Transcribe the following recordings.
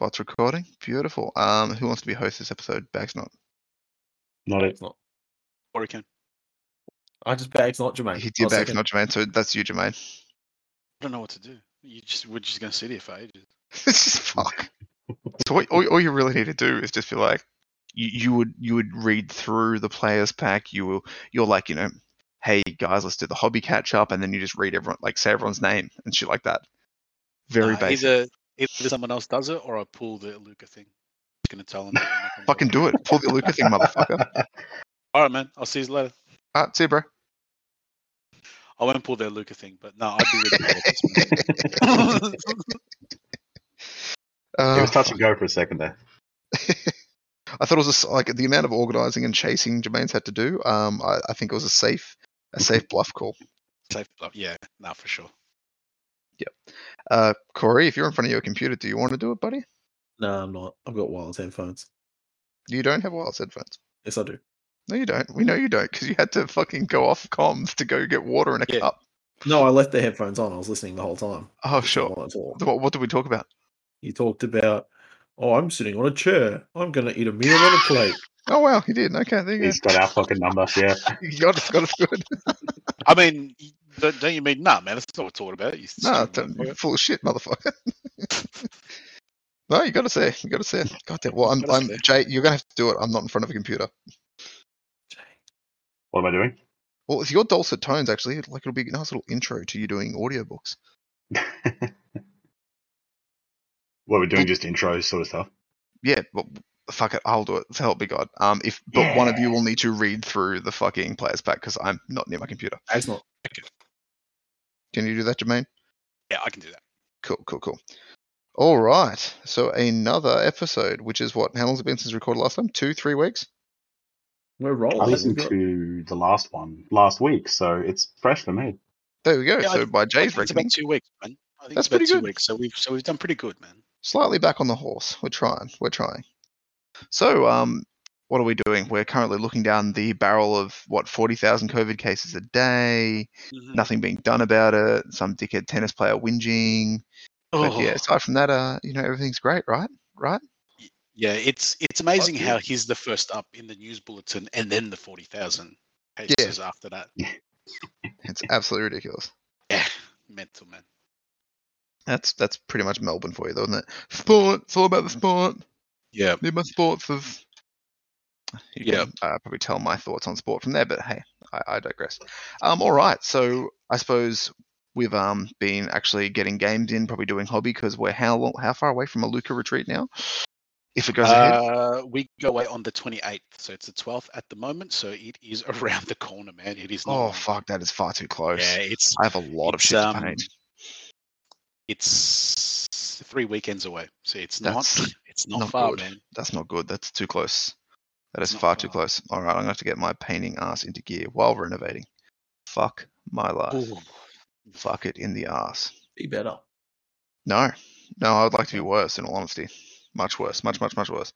Right, bot's recording. Beautiful. Um, who wants to be host this episode? Bags not. Not it. It's not. Or we can. I just bags not Jermaine. He did bags second. not Jermaine, so that's you, Jermaine. I don't know what to do. You just we're just gonna sit here for ages. It's just fuck. So what, all, all you really need to do is just feel like you, you would you would read through the players pack. You will you're like you know, hey guys, let's do the hobby catch up, and then you just read everyone like say everyone's name and shit like that. Very Nah, basic. Either either someone else does it or I pull the Luca thing. Just gonna tell them. that I'm not gonna Fucking do it. Pull the Luca thing, motherfucker. All right, man. I'll see you later. Ah, see you, bro. I won't pull their Luca thing, but no, I'd be really good at It Uh, was touch and go for a second there. I thought it was a s like the amount of organising and chasing Jermaine's had to do. Um, I, I think it was a safe, a safe bluff call. Safe bluff. Yeah, no, for sure. Uh, Corey, if you're in front of your computer, do you want to do it, buddy? No, I'm not. I've got wireless headphones. You don't have wireless headphones. Yes, I do. No, you don't. We know you don't because you had to fucking go off comms to go get water in a Yeah. cup. No, I left the headphones on. I was listening the whole time. Oh, sure. While I talked. What, what did we talk about? You talked about, oh, I'm sitting on a chair. I'm going to eat a meal on a plate. Oh wow, he did. Okay, there you He's got our fucking number. Yeah. go. You got it. Got it good. I mean, y- don't, don't you mean nah, man? That's not what we're talking about. You no, stupid don't- you're full of shit, motherfucker. no, you got to say. You got to say. God damn. Well, I'm. I'm. Jay. You're gonna have to do it. I'm not in front of a computer. What am I doing? Well, it's your dulcet tones actually. Like it'll be a nice little intro to you doing audiobooks. what we're doing just intros sort of stuff. Yeah, but fuck it, I'll do it. So help me God. Um, if but one of you will need to read through the fucking players pack because I'm not near my computer. Bags not. Can you do that, Jermaine? Yeah, I can do that. Cool, cool, cool. All right. So another episode, which is what? How long's it been since we recorded last time? Two, three weeks? We're rolling. I listened to the last one last week, so it's fresh for me. There we go. Yeah, I so by I Jay's think it's reckoning, about two weeks, man. I think That's it's about pretty two good. weeks. So we've so we've done pretty good, man. slightly back on the horse. We're trying. We're trying. So, um, what are we doing? We're currently looking down the barrel of what forty thousand COVID cases a day. Mhm. Nothing being done about it. Some dickhead tennis player whinging. But Oh, yeah, aside from that, uh, you know, everything's great, right? Right? yeah, it's it's amazing Fuck how yeah. he's the first up in the news bulletin, and then the forty thousand cases after that. It's absolutely ridiculous. Yeah, mental man. That's that's pretty much Melbourne for you, though, isn't it? Sport. It's all about the sport. Yeah, Need my sports. You Yeah. can uh, probably tell my thoughts on sport from there, but hey, I, I digress. Um, all right, so I suppose we've um been actually getting games in, probably doing hobby because we're how long, how far away from a Luca retreat now? If it goes ahead, uh, we go away on the twenty eighth, so it's the twelfth at the moment. So it is around the corner, man. It is not. oh fuck, that is far too close. Yeah, it's I have a lot of shit to um, paint. it's three weekends away. So it's That's not it's not, not far, good. man. That's not good. That's too close. That is Not far too close. All right, I'm gonna have to get my painting ass into gear while renovating. Fuck my life. Ooh. Fuck it in the ass. Be better. No, no, I would like to be worse. In all honesty, much worse, much, much, much worse.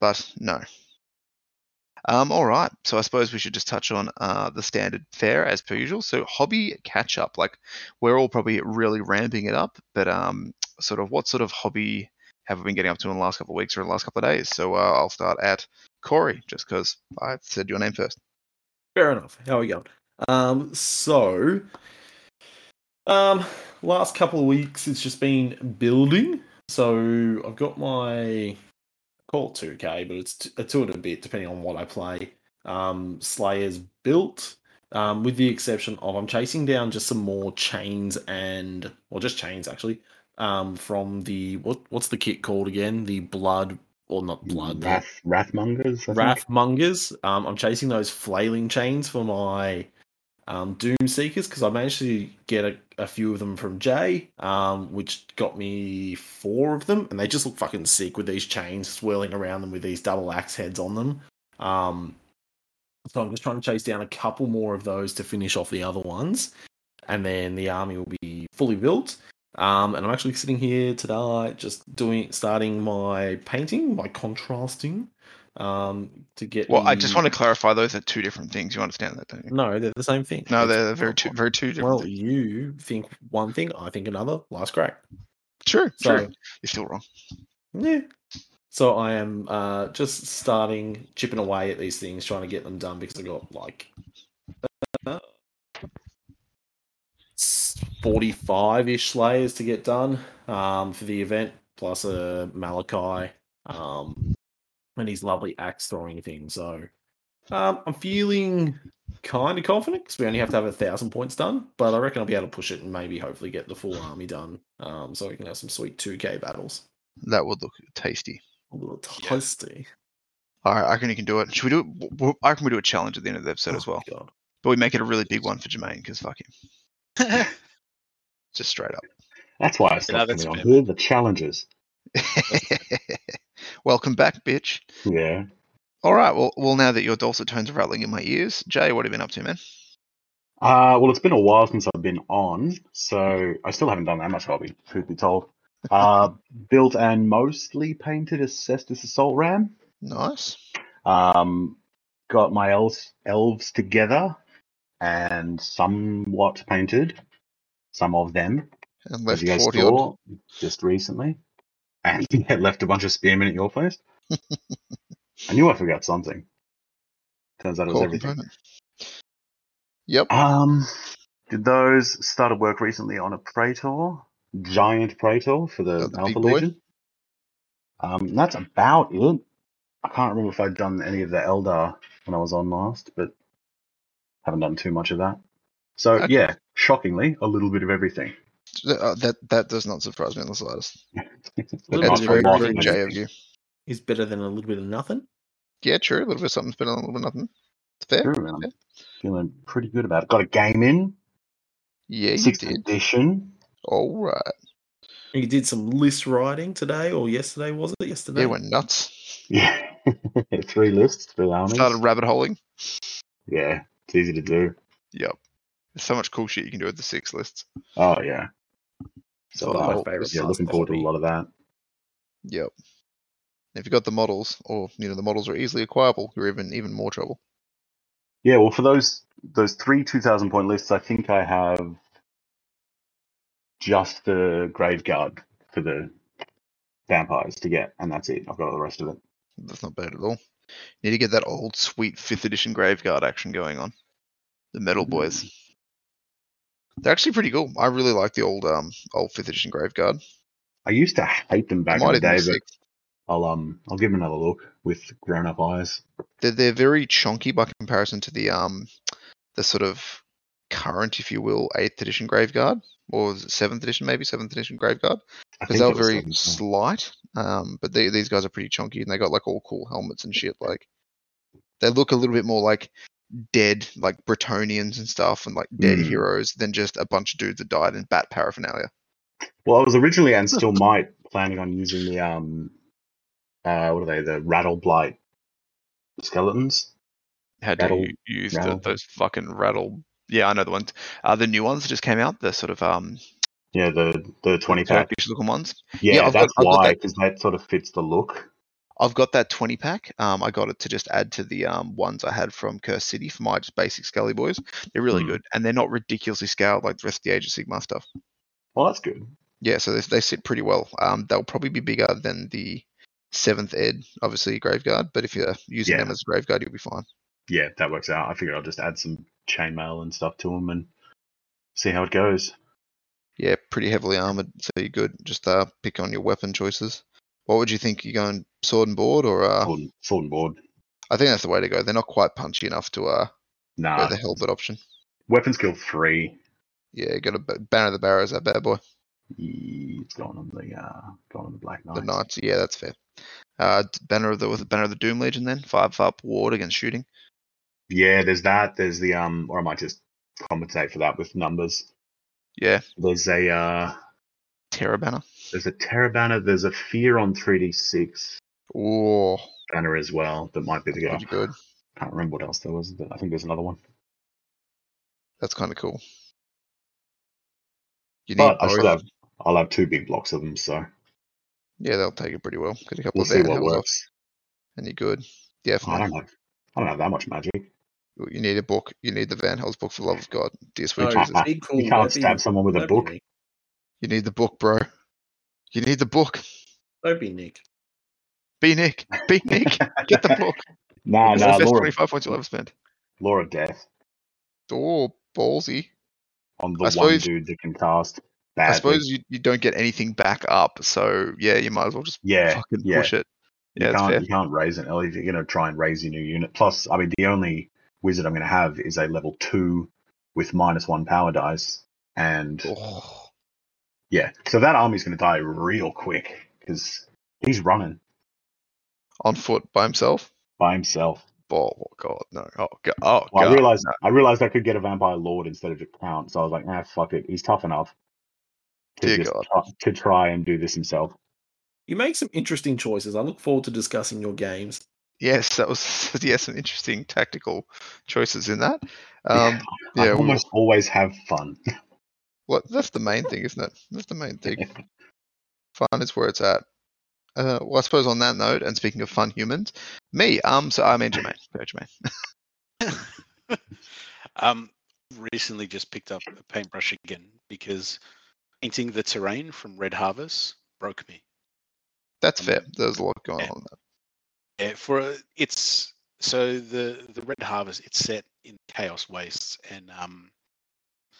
But no. Um, all right. So I suppose we should just touch on uh, the standard fare as per usual. So hobby catch up. Like we're all probably really ramping it up, but um, sort of what sort of hobby have we been getting up to in the last couple of weeks or the last couple of days? So uh, I'll start at Corey, just because I said your name first. Fair enough. How are we going? Um, so, um, last couple of weeks it's just been building. So I've got my call it two K, but it's a two and a bit depending on what I play. Um, Slayer's built. Um, with the exception of I'm chasing down just some more chains and well, just chains actually. Um, from the what what's the kit called again? The blood or not blood? Wrath, Wrathmongers. I wrathmongers. Um, I'm chasing those flailing chains for my um, Doom Seekers because I managed to get a, a few of them from Jay, um, which got me four of them, and they just look fucking sick with these chains swirling around them with these double axe heads on them. Um, so I'm just trying to chase down a couple more of those to finish off the other ones, and then the army will be fully built. Um, and I'm actually sitting here today, just doing, starting my painting, my contrasting, um, to get. Well, I just want to clarify those are two different things. You understand that, don't you? No, they're the same thing. No, It's- they're very two, very two different Well, things. you think one thing, I think another. Life's great. True, So true. You're still wrong. yeah. So I am uh, just starting chipping away at these things, trying to get them done because I got like 45 ish slayers to get done um, for the event, plus a Malakai um, and his lovely axe throwing thing. So um, I'm feeling kind of confident because we only have to have a thousand points done, but I reckon I'll be able to push it and maybe hopefully get the full army done um, so we can have some sweet 2k battles. That would look tasty. A little tasty. Yeah. All right, I reckon you can do it. Should we do it? I reckon we do a challenge at the end of the episode oh as well. God. But we make it a really big one for Jermaine because fuck him. Just straight up. That's why I stopped that's coming on fair. here. The challenges. Welcome back, bitch. Yeah. All right. Well, well, now that your dulcet tones are rattling in my ears, Jay, what have you been up to, man? Uh, well, it's been a while since I've been on, so I still haven't done that much hobby, truth be told. Uh, built and mostly painted a Cestus Assault Ram. Nice. Um, got my elves, elves together and somewhat painted, some of them, And as left you guys forty odd. saw just recently. And yeah, left a bunch of spearmen at your place. I knew I forgot something. Turns out it was Core everything. component. Yep. Um, did those started work recently on a Praetor, giant Praetor for the Oh, the Alpha? Legion. Um, that's about it. I can't remember if I'd done any of the Eldar when I was on last, but haven't done too much of that. So Okay. yeah, shockingly, a little bit of everything. Uh, that that does not surprise me in the slightest. Little That's bit very, of lot very of of you. Is better than a little bit of nothing. Yeah, true. A little bit of something's better than a little bit of nothing. It's fair. True, I'm fair. feeling pretty good about it. Got a game in, Yeah, you sixth did. edition. All right. You did some list writing today or yesterday, was it? Yesterday. Yeah, went nuts. Yeah, three lists, three armies. Started rabbit holing. Yeah, it's easy to do. Yep. There's so much cool shit you can do with the six lists. Oh yeah. So one of uh, my favorite yeah, looking forward to a lot of that. Yep. If you've got the models, or you know the models are easily acquirable, you're even even more trouble. Yeah, well, for those those three two thousand point lists, I think I have just the Graveguard for the vampires to get, and that's it. I've got the rest of it. That's not bad at all. You need to get that old sweet fifth edition Graveguard action going on. The Metal Boys. They're actually pretty cool. I really like the old um old fifth edition Graveguard. I used to hate them back in the day, but. I'll um I'll give them another look with grown up eyes. They're they're very chunky by comparison to the um the sort of current, if you will, eighth edition Graveguard or seventh edition maybe seventh edition Graveguard because they're very slight. Um, but they, these guys are pretty chunky and they got like all cool helmets and shit. Like they look a little bit more like dead, like Bretonnians and stuff, and like dead Mm. heroes than just a bunch of dudes that died in bat paraphernalia. Well, I was originally and still might planning on using the um uh what are they the rattle blight skeletons. How do Rattle- you use the, those fucking rattle? Yeah, I know the ones. Uh, the new ones that just came out, the sort of um Yeah, the the twenty pack. Looking ones. Yeah, got- that's got why that- because that sort of fits the look. I've got that 20 pack. Um, I got it to just add to the um, ones I had from Curse City for my just basic Scully boys. They're really Hmm. good, and they're not ridiculously scaled like the rest of the Age of Sigmar stuff. Well, that's good. Yeah, so they, they sit pretty well. Um, they'll probably be bigger than the seventh ed, obviously Graveguard. But if you're using them Yeah. as Graveguard, you'll be fine. Yeah, that works out. I figured I'll just add some chainmail and stuff to them and see how it goes. Yeah, pretty heavily armored, so you're good. Just uh, pick on your weapon choices. What would you think? You going sword and board, or uh, Sword, and- sword and board. I think that's the way to go. They're not quite punchy enough to uh, go Nah, the halberd option. weapon skill three. Yeah, got a b- banner of the barrows, that bad boy. It's going on the uh, going on the black knight. The knights, yeah, that's fair. Uh, banner of the with the banner of the Doom Legion, then five up ward against shooting. Yeah, there's that. There's the um, or I might just compensate for that with numbers. Yeah, There's a uh, Terror banner. there's a terror banner. There's a fear on three d six Oh, banner as well. That might be the go. pretty good. Can't remember what else there was, but I think there's another one. That's kind of cool. You need But I both. should have. I'll have two big blocks of them, so Yeah, they'll take it pretty well. Get a couple we'll of see Van what Hells off, works. and you're good. I Definitely. don't have. I don't have that much magic. You need a book. You need the Van Hel's book for the love of God. Dear sweet Oh, Jesus. big cool You can't weapon- stab someone with a book. me. You need the book, bro. You need the book. Don't be Nick. Be Nick. Be Nick. Get the book. Nah, It's nah, the best Laura, 25 points you'll ever spend. Laura Death Oh, ballsy. on the I one suppose- dude that can cast badly. I suppose you, you don't get anything back up, so yeah, you might as well just yeah, fucking yeah. push it. Yeah, it's can't you can't raise an early if you're going to try and raise your new unit. Plus, I mean, the only wizard I'm going to have is a level two with minus one power dice, and Oh, yeah, so that army's going to die real quick because he's running on foot by himself. by himself. Oh god, no. Oh god. Oh Well, god. I realized I realized I could get a vampire lord instead of a count, so I was like, ah, fuck it, he's tough enough to Dear God. try, to try and do this himself. You make some interesting choices. I look forward to discussing your games. Yes, that was yes, some interesting tactical choices in that. Um, I yeah, we- almost always have fun. what that's the main thing, isn't it? That's the main thing. Fun is where it's at. Uh, well, I suppose on that note, and speaking of fun humans, me, um, so I'm Jermaine, Jermaine. um, recently just picked up a paintbrush again because painting the terrain from Red Harvest broke me. That's fair. There's a lot going Yeah. on. There. Yeah, for a, it's so the the Red Harvest. It's set in Chaos Wastes, and um,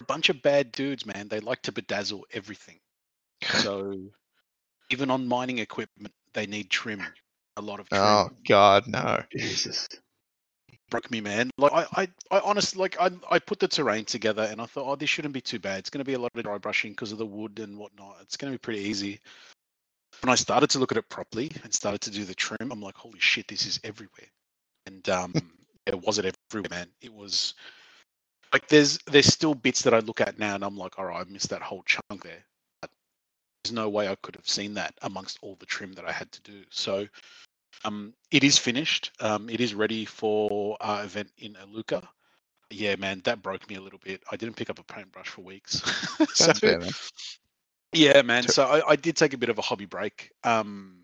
a bunch of bad dudes, man. They like to bedazzle everything. So even on mining equipment, they need trim. A lot of trim. Oh God, no. Jesus. broke me, man. Like I, I, I honestly like I, I put the terrain together and I thought, oh, this shouldn't be too bad. It's going to be a lot of dry brushing because of the wood and whatnot. It's going to be pretty easy. When I started to look at it properly and started to do the trim, I'm like, holy shit, this is everywhere. And um, it wasn't everywhere, man. It was like there's there's still bits that I look at now and I'm like, all right, I missed that whole chunk there. But there's no way I could have seen that amongst all the trim that I had to do. So um, it is finished. Um, it is ready for our event in Aluka. Yeah, man, that broke me a little bit. I didn't pick up a paintbrush for weeks. so, That's fair, man. yeah, man. So I, I did take a bit of a hobby break. Um,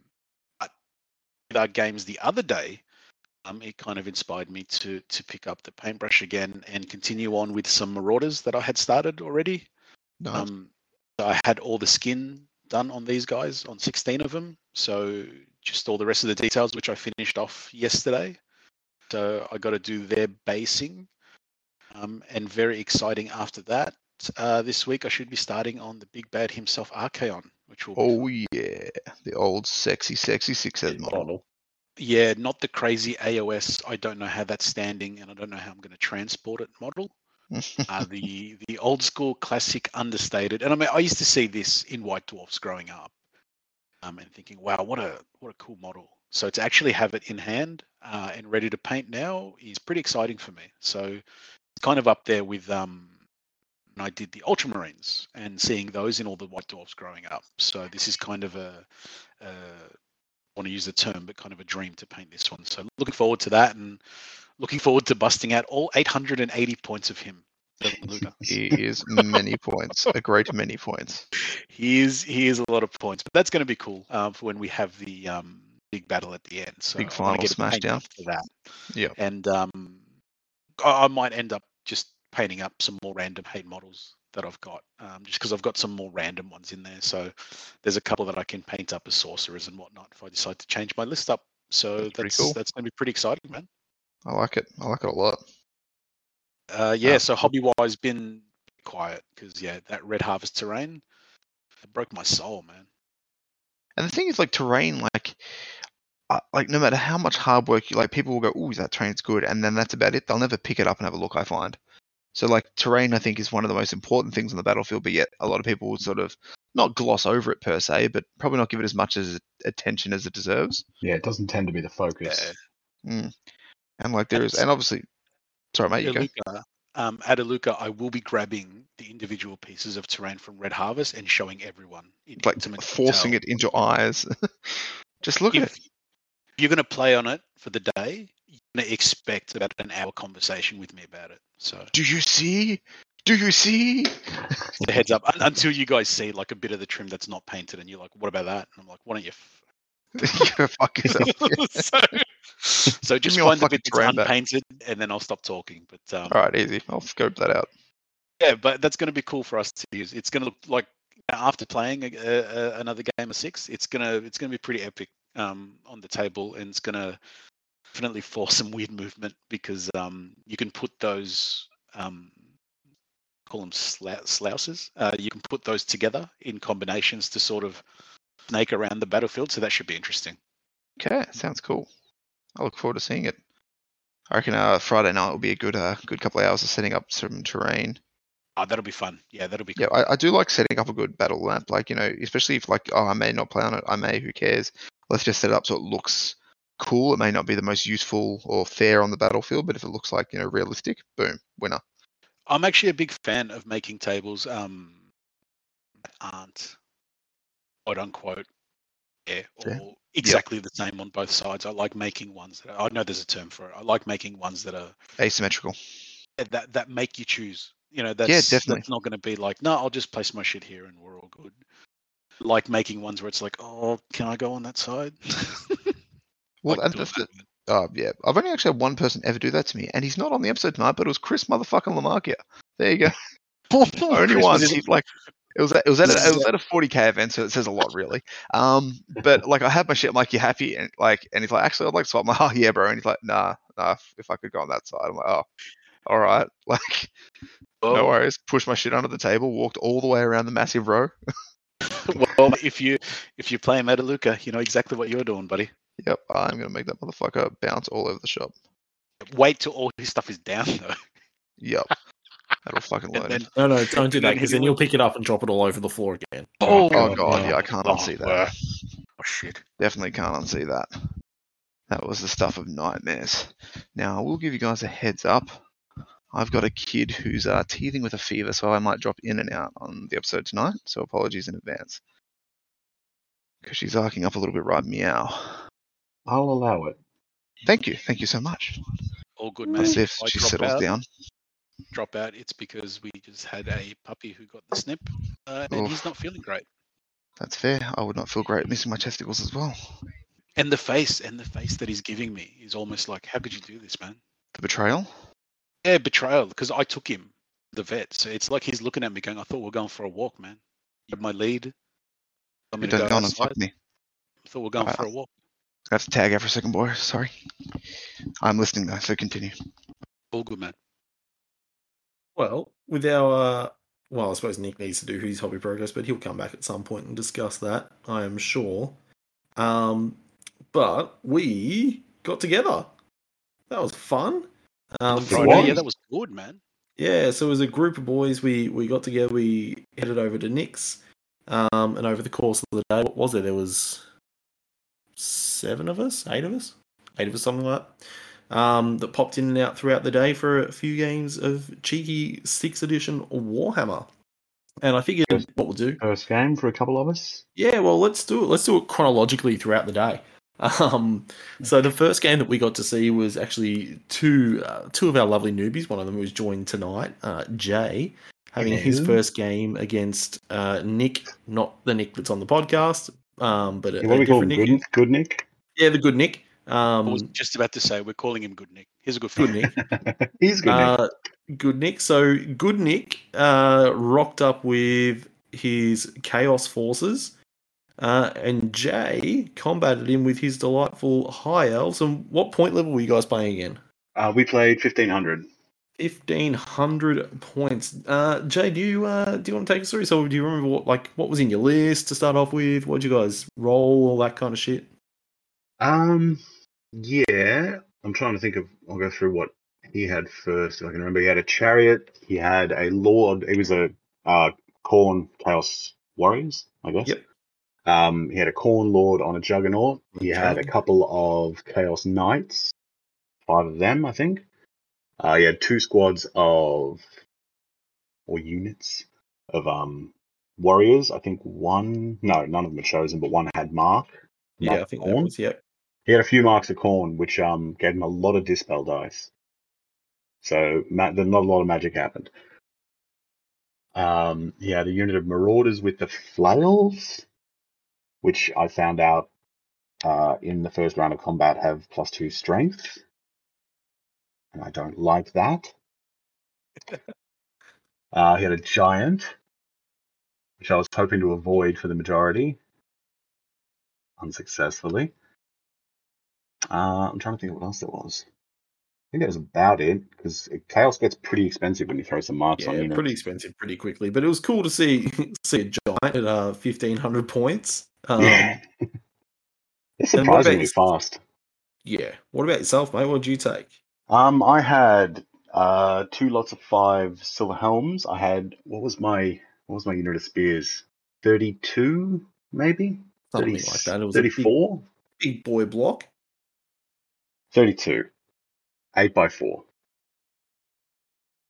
our games the other day, um, it kind of inspired me to to pick up the paintbrush again and continue on with some marauders that I had started already. Nice. Um, so I had all the skin done on these guys, on 16 of them. So just all the rest of the details, which I finished off yesterday. So I got to do their basing. Um, and very exciting after that. Uh, this week I should be starting on the big bad himself, Archaon, which will be oh yeah, the old sexy, sexy six head model. Model. Yeah, not the crazy AOS. I don't know how that's standing, and I don't know how I'm going to transport it model. uh, the the old school classic understated and i mean i used to see this in white dwarfs growing up um, and thinking wow what a what a cool model so to actually have it in hand uh, and ready to paint now is pretty exciting for me so it's kind of up there with um when i did the ultramarines and seeing those in all the white dwarfs growing up so this is kind of a, a want to use the term but kind of a dream to paint this one so looking forward to that and looking forward to busting out all 880 points of him. He is many points, a great many points. he is he is a lot of points, but that's going to be cool um, for when we have the um, big battle at the end. So Big final get it smash down. for that. Yeah. and um, I, I might end up just painting up some more random hate models that I've got, um, just because I've got some more random ones in there. So there's a couple that I can paint up as sorcerers and whatnot if I decide to change my list up. So That's that's cool. that's going to be pretty exciting, man. I like it. I like it a lot. Uh, yeah, Um, so hobby wise, been quiet because yeah, that red harvest terrain, it broke my soul, man. And the thing is, like terrain, like, uh, like no matter how much hard work you like, people will go, "Ooh, is that terrain's good," and then that's about it. They'll never pick it up and have a look. I find. So like terrain, I think, is one of the most important things on the battlefield. But yet, a lot of people will sort of not gloss over it per se, but probably not give it as much as attention as it deserves. Yeah, it doesn't tend to be the focus. Yeah. And like there is, and obviously, sorry, mate, you go. Aluka, um, at Aluka, I will be grabbing the individual pieces of terrain from Red Harvest and showing everyone in Like forcing detail. it into eyes. Just look at If it. you're going to play on it for the day, you're going to expect about an hour conversation with me about it. So Do you see? Do you see? the heads up until you guys see like a bit of the trim that's not painted, and you're like, "What about that?" And I'm like, "Why don't you?" F-? you fuck yourself. so, so just find the bit that's terrain back. unpainted, and then I'll stop talking. But um, All right, easy. I'll scope that out. yeah, but that's going to be cool for us to use. It's going to look like after playing a, a, another game of six, it's gonna it's gonna be pretty epic um, on the table, and it's gonna definitely force some weird movement because um, you can put those um, call them slou- sluices. Uh, you can put those together in combinations to sort of snake around the battlefield. So that should be interesting. Okay, sounds cool. I look forward to seeing it. I reckon uh, Friday night will be a good uh, good couple of hours of setting up some terrain. Oh, that'll be fun. Yeah, that'll be Yeah. I, I do like setting up a good battle map. Like you know, especially if like oh I may not play on it, I may. Who cares? Let's just set it up so it looks cool. It may not be the most useful or fair on the battlefield, but if it looks like you know realistic, boom, winner. I'm actually a big fan of making tables um, that aren't quote unquote yeah, or Yeah. exactly the same on both sides. I like making ones that I know there's a term for it. I like making ones that are Asymmetrical. that that make you choose. You know, that's definitely. that's not going to be like, no, I'll just place my shit here and we're all good. Like making ones where it's like, oh, can I go on that side? Well, Like that's the, oh yeah, I've only actually had one person ever do that to me, and he's not on the episode tonight, but it was Chris motherfucking Lamarkia. There you go. only Chris one. like, it was at, it was at a, it was at a 40k event, so it says a lot really. Um, but like I had my shit. I'm like, you happy? And like, and he's like, actually, I'd like to swap. I'm like, oh yeah, bro. And he's like, nah, nah. If, I could go on that side, I'm like, oh, all right. Like, no worries. Pushed my shit under the table, walked all the way around the massive row. well, if you if you play Metaluca, you know exactly what you're doing, buddy. Yep, I'm gonna make that motherfucker bounce all over the shop. Wait till all his stuff is down though. Yep, that'll fucking And load. then, No, no, don't do that because he then you'll pick it up and drop it all over the floor again. Oh, Oh, god, yeah, I oh, can't oh, unsee that. uh, oh shit. Definitely can't unsee that. That was the stuff of nightmares. Now, I will give you guys a heads up. I've got a kid who's uh, teething with a fever, so I might drop in and out on the episode tonight. So apologies in advance. Because she's arcing up a little bit right meow. I'll allow it. Thank you, thank you so much. All good, man. As if she drop settles out, down. Drop out. It's because we just had a puppy who got the snip, uh, and he's not feeling great. That's fair. I would not feel great missing my testicles as well. And the face, and the face that he's giving me is almost like, how could you do this, man? The betrayal? Yeah, betrayal. Because I took him to the vet, so it's like he's looking at me, going, "I thought we are going for a walk, man. You have my lead. I'm You gonna don't go go on and fuck me. I thought we are going Alright, for a walk. I have to tag out for a second, boy. Sorry. I'm listening though, so continue. All good, man. Well, with our, uh, well, I suppose Nick needs to do his hobby progress, but he'll come back at some point and discuss that, I am sure. Um, but we got together. That was fun. Um, Friday, yeah, that was good, man. Yeah, so as a group of boys, we we got together. We headed over to Nick's, um, and over the course of the day, what was it? There was seven of us, eight of us, eight of us, something like that. Um, that popped in and out throughout the day for a few games of cheeky sixth edition Warhammer. And I figured Yes. what we'll do. First game for a couple of us. Yeah, well, let's do it. Let's do it chronologically throughout the day. Um, so the first game that we got to see was actually two uh, two of our lovely newbies. One of them was joined tonight, uh, Jay, having his first game against uh, Nick, not the Nick that's on the podcast, um, but a, what do a we call him? Nick. Good, good Nick? Yeah, the good Nick. I Um, was just about to say we're calling him Good Nick. He's a good good friend. Nick. He's good Nick. Uh, good Nick. So good Nick uh, rocked up with his Chaos Forces, uh, and Jay combated him with his delightful High Elves. And what point level were you guys playing again? Uh, we played 1500. Fifteen hundred points. Uh, Jay, do you uh, do you want to take us through? So, do you remember what like what was in your list to start off with? What did you guys roll? All that kind of shit. Um, yeah. I'm trying to think of. I'll go through what he had first. If I can remember, he had a chariot. He had a lord. He was a uh, Khorne chaos warriors, I guess. Yep. Um, he had a Khorne lord on a juggernaut. He had a couple of chaos knights, five of them, I think. Uh, he had two squads of or units of um warriors. I think one. No, none of them were chosen, but one had mark. Yeah, I think Khorne. was yeah. He had a few marks of Khorne, which um gave him a lot of dispel dice. So ma- not a lot of magic happened. Um, he had a unit of marauders with the flails, which I found out uh, in the first round of combat have plus two strength, and I don't like that. uh, he had a giant which I was hoping to avoid for the majority, unsuccessfully. Uh, I'm trying to think of what else there was. I think that was about it because chaos gets pretty expensive when you throw some marks on Yeah, pretty expensive pretty quickly. But it was cool to see see a giant at uh, fifteen hundred points. Um, yeah, it's what about surprisingly fast. yeah. What about yourself, mate? What did you take? Um, I had uh two lots of five silver helms. I had what was my what was my unit of spears? Thirty two, maybe. Something 30 like that. It was a big, 34? big boy block. 32. 8 by 4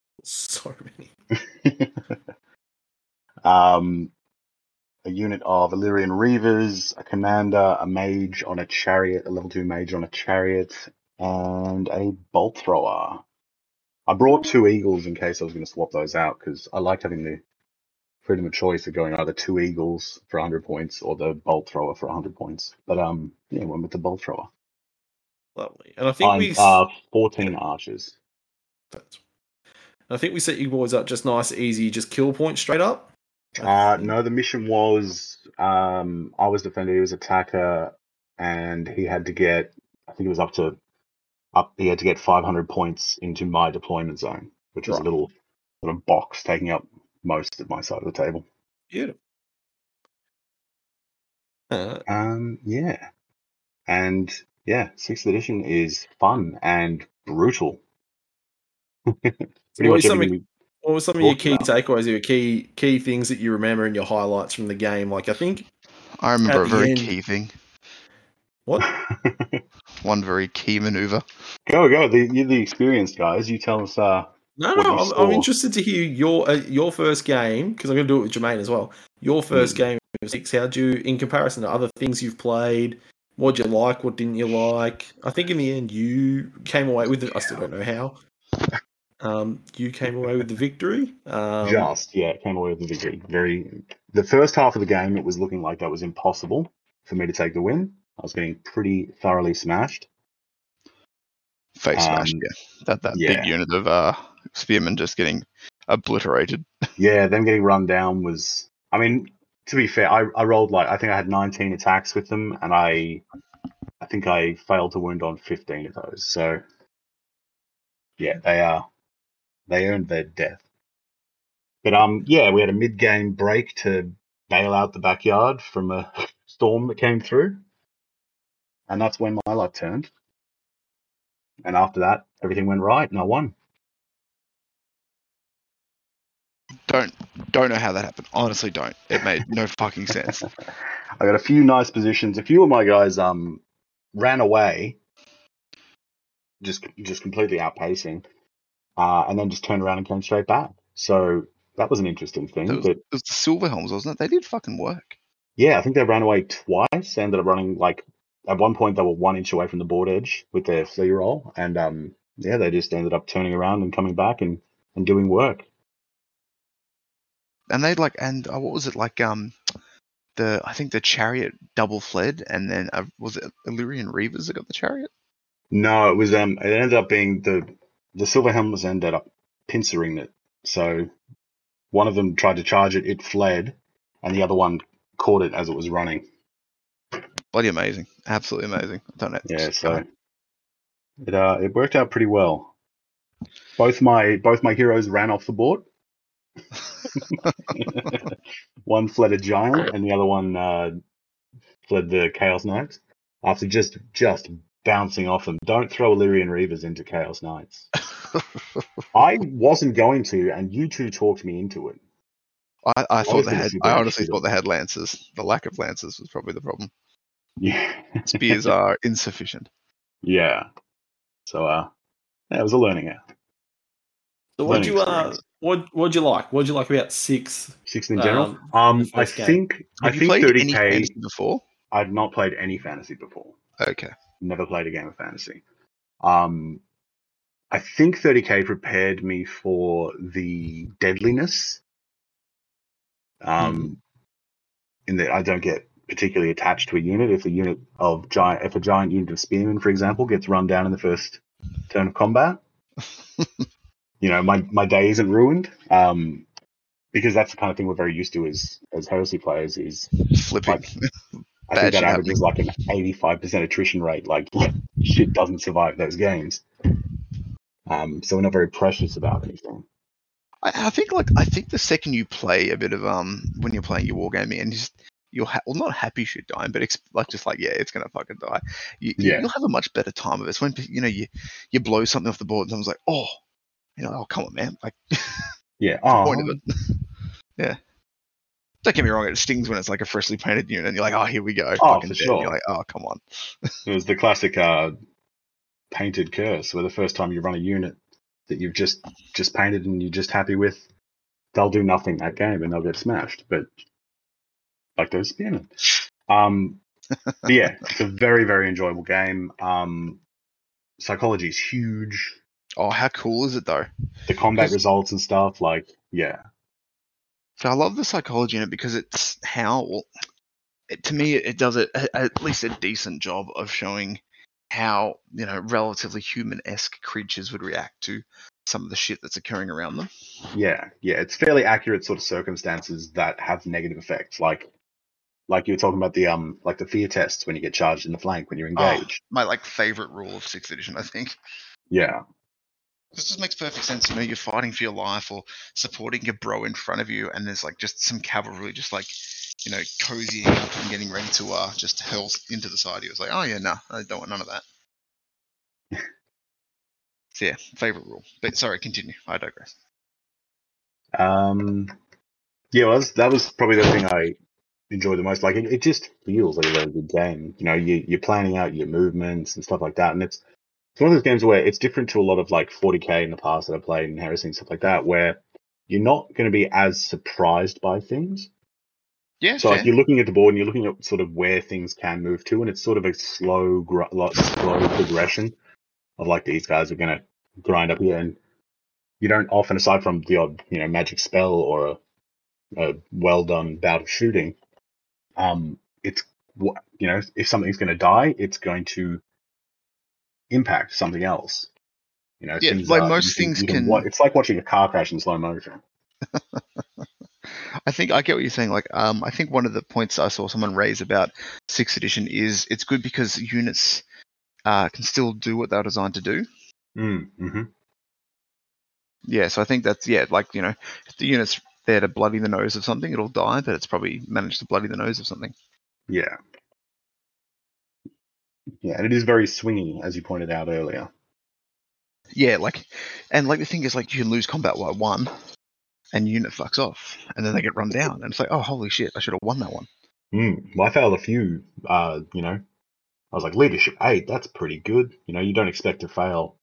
So many. um, a unit of Ellyrian Reavers, a commander, a mage on a chariot, a level 2 mage on a chariot, and a bolt thrower. I brought two eagles in case I was going to swap those out because I liked having the freedom of choice of going either two eagles for 100 points or the bolt thrower for 100 points. But um, yeah, went with the bolt thrower. Lovely. And I think And, we. uh, 14 archers. that's- I think we set you boys up just nice, easy, just kill point straight up. Uh, no, the mission was um, I was defender, he was attacker, and he had to get. I think it was up to up. He had to get 500 points into my deployment zone, which was Right. a little sort of box taking up most of my side of the table. Beautiful. Uh, Um, yeah, and yeah, sixth edition is fun and brutal. Pretty what much was some of, what were some of your key about. takeaways, your key key things that you remember and your highlights from the game? Like I think I remember a very end- key thing, what one very key maneuver. go go. The, you're the experienced guys. You tell us. Uh, No, no, I'm. I'm interested to hear your uh, your first game because I'm going to do it with Jermaine as well. Your first Mm. game of six. How'd you, in comparison to other things you've played? What'd you like? What didn't you like? I think in the end you came away with it. I still don't know how. Um, you came away with the victory. Um, Just yeah, came away with the victory. Very. The first half of the game, it was looking like that was impossible for me to take the win. I was getting pretty thoroughly smashed. Face Um, yeah. That that yeah. big unit of uh spearmen just getting obliterated. Yeah, them getting run down was. I mean, to be fair, I, I rolled like I think I had 19 attacks with them, and I, I think I failed to wound on 15 of those. So, yeah, they are, they earned their death. But um, yeah, we had a mid-game break to bail out the backyard from a storm that came through, and that's when my luck turned. And after that, everything went right, and I won. Don't don't know how that happened. Honestly, don't. It made no fucking sense. I got a few nice positions. A few of my guys um ran away, just just completely outpacing, uh, and then just turned around and came straight back. So that was an interesting thing. It was, But it was the silver helms, wasn't it? They did fucking work. yeah, I think they ran away twice. They ended up running like at one point they were one inch away from the board edge with their flee roll, and um yeah, they just ended up turning around and coming back and and doing work. And they'd like and uh, what was it like um the I think the chariot double fled and then uh, was it Ellyrian Reavers that got the chariot? No, it was um. It ended up being the the silver helmets ended up pincering it. So one of them tried to charge it, it fled, and the other one caught it as it was running. Bloody amazing. Absolutely amazing. I don't know. Yeah, so it uh it worked out pretty well. Both my both my heroes ran off the board. one fled a giant, and the other one uh, fled the Chaos Knights. After just just bouncing off them, don't throw Ellyrian Reavers into Chaos Knights. I wasn't going to, and you two talked me into it. I, I thought they had. I honestly thought they had lances. The lack of lances was probably the problem. Yeah, Spears are insufficient. yeah. So, uh, yeah, it was a learning out. So what Learning you uh, what what'd you like? What'd you like about six? Six in general. Um, Um, I game. think I Have you think played thirty any k. fantasy before? I've not played any fantasy before. Okay. Never played a game of fantasy. Um, I think 30k prepared me for the deadliness. Um, in that I don't get particularly attached to a unit. If a unit of giant, if a giant unit of spearmen, for example, gets run down in the first turn of combat, you know, my my day isn't ruined. Um, because that's the kind of thing we're very used to as as heresy players. Is Flipping. Like, I think that shit averages like an eighty-five percent attrition rate. Like shit doesn't survive those games. Um, so we're not very precious about anything. I, I think like I think the second you play a bit of um when you're playing your wargaming and just you're ha- well not happy shit dying, but ex- like just like yeah, it's gonna fucking die. You, you- Yeah. you'll have a much better time of it. It's when you know you you blow something off the board and someone's like, oh, you know, oh come on, man, like Yeah. Oh, point of it. yeah. Don't get me wrong, it stings when it's like a freshly painted unit and you're like, oh, here we go. Oh, fucking for dead. sure. You're like, oh, come on. it was the classic uh, painted curse, where the first time you run a unit that you've just just painted and you're just happy with, they'll do nothing that game and they'll get smashed. But like those spearmen. Um, but yeah, it's a very very enjoyable game. Um, psychology is huge. Oh, how cool is it though? The combat Because- results and stuff, like yeah, So I love the psychology in it because it's how, well, it, to me, it does it at least a decent job of showing how you know relatively human-esque creatures would react to some of the shit that's occurring around them. yeah, yeah. It's fairly accurate sort of circumstances that have negative effects, like like you were talking about the um like the fear tests when you get charged in the flank when you're Oh. engaged. My like favorite rule of sixth edition, I think. Yeah, This just makes perfect sense. You know, you're fighting for your life or supporting your bro in front of you, and there's like just some cavalry just like, you know, cozying up and getting ready to uh just hurl into the side of you. It's like, oh yeah, no, I don't want none of that. so yeah, favorite rule. But sorry, continue. I digress. Um, yeah, well, that was probably the thing I enjoyed the most. Like, it, it just feels like a really good game. You know, you, you're planning out your movements and stuff like that, and it's it's one of those games where it's different to a lot of like 40k in the past that I've played and Heresy and stuff like that, where you're not going to be as surprised by things. Yeah, So, fair. like, you're looking at the board and you're looking at sort of where things can move to, and it's sort of a slow, gr- like, slow progression of like these guys are going to grind up here, and you don't often, aside from the odd, you know, magic spell or a, a well done bout of shooting, um, it's wha- you know, if something's going to die, it's going to impact something else. You know, Yeah, like are- most things can- wa- It's like watching a car crash in slow motion. I think I get what you're saying. Like, um, I think one of the points I saw someone raise about sixth edition is it's good because units uh, can still do what they're designed to do. Mm, hmm Yeah, so I think that's yeah, like you know, if the unit's there to bloody the nose of something, it'll die, but it's probably managed to bloody the nose of something. Yeah. Yeah, and it is very swingy, as you pointed out earlier. Yeah, like, and like the thing is, like you can lose combat by one, and unit fucks off, and then they get run down, and it's like, oh holy shit, I should have won that one. Mm. Well, I failed a few, uh, you know. I was like, leadership eight, that's pretty good. You know, you don't expect to fail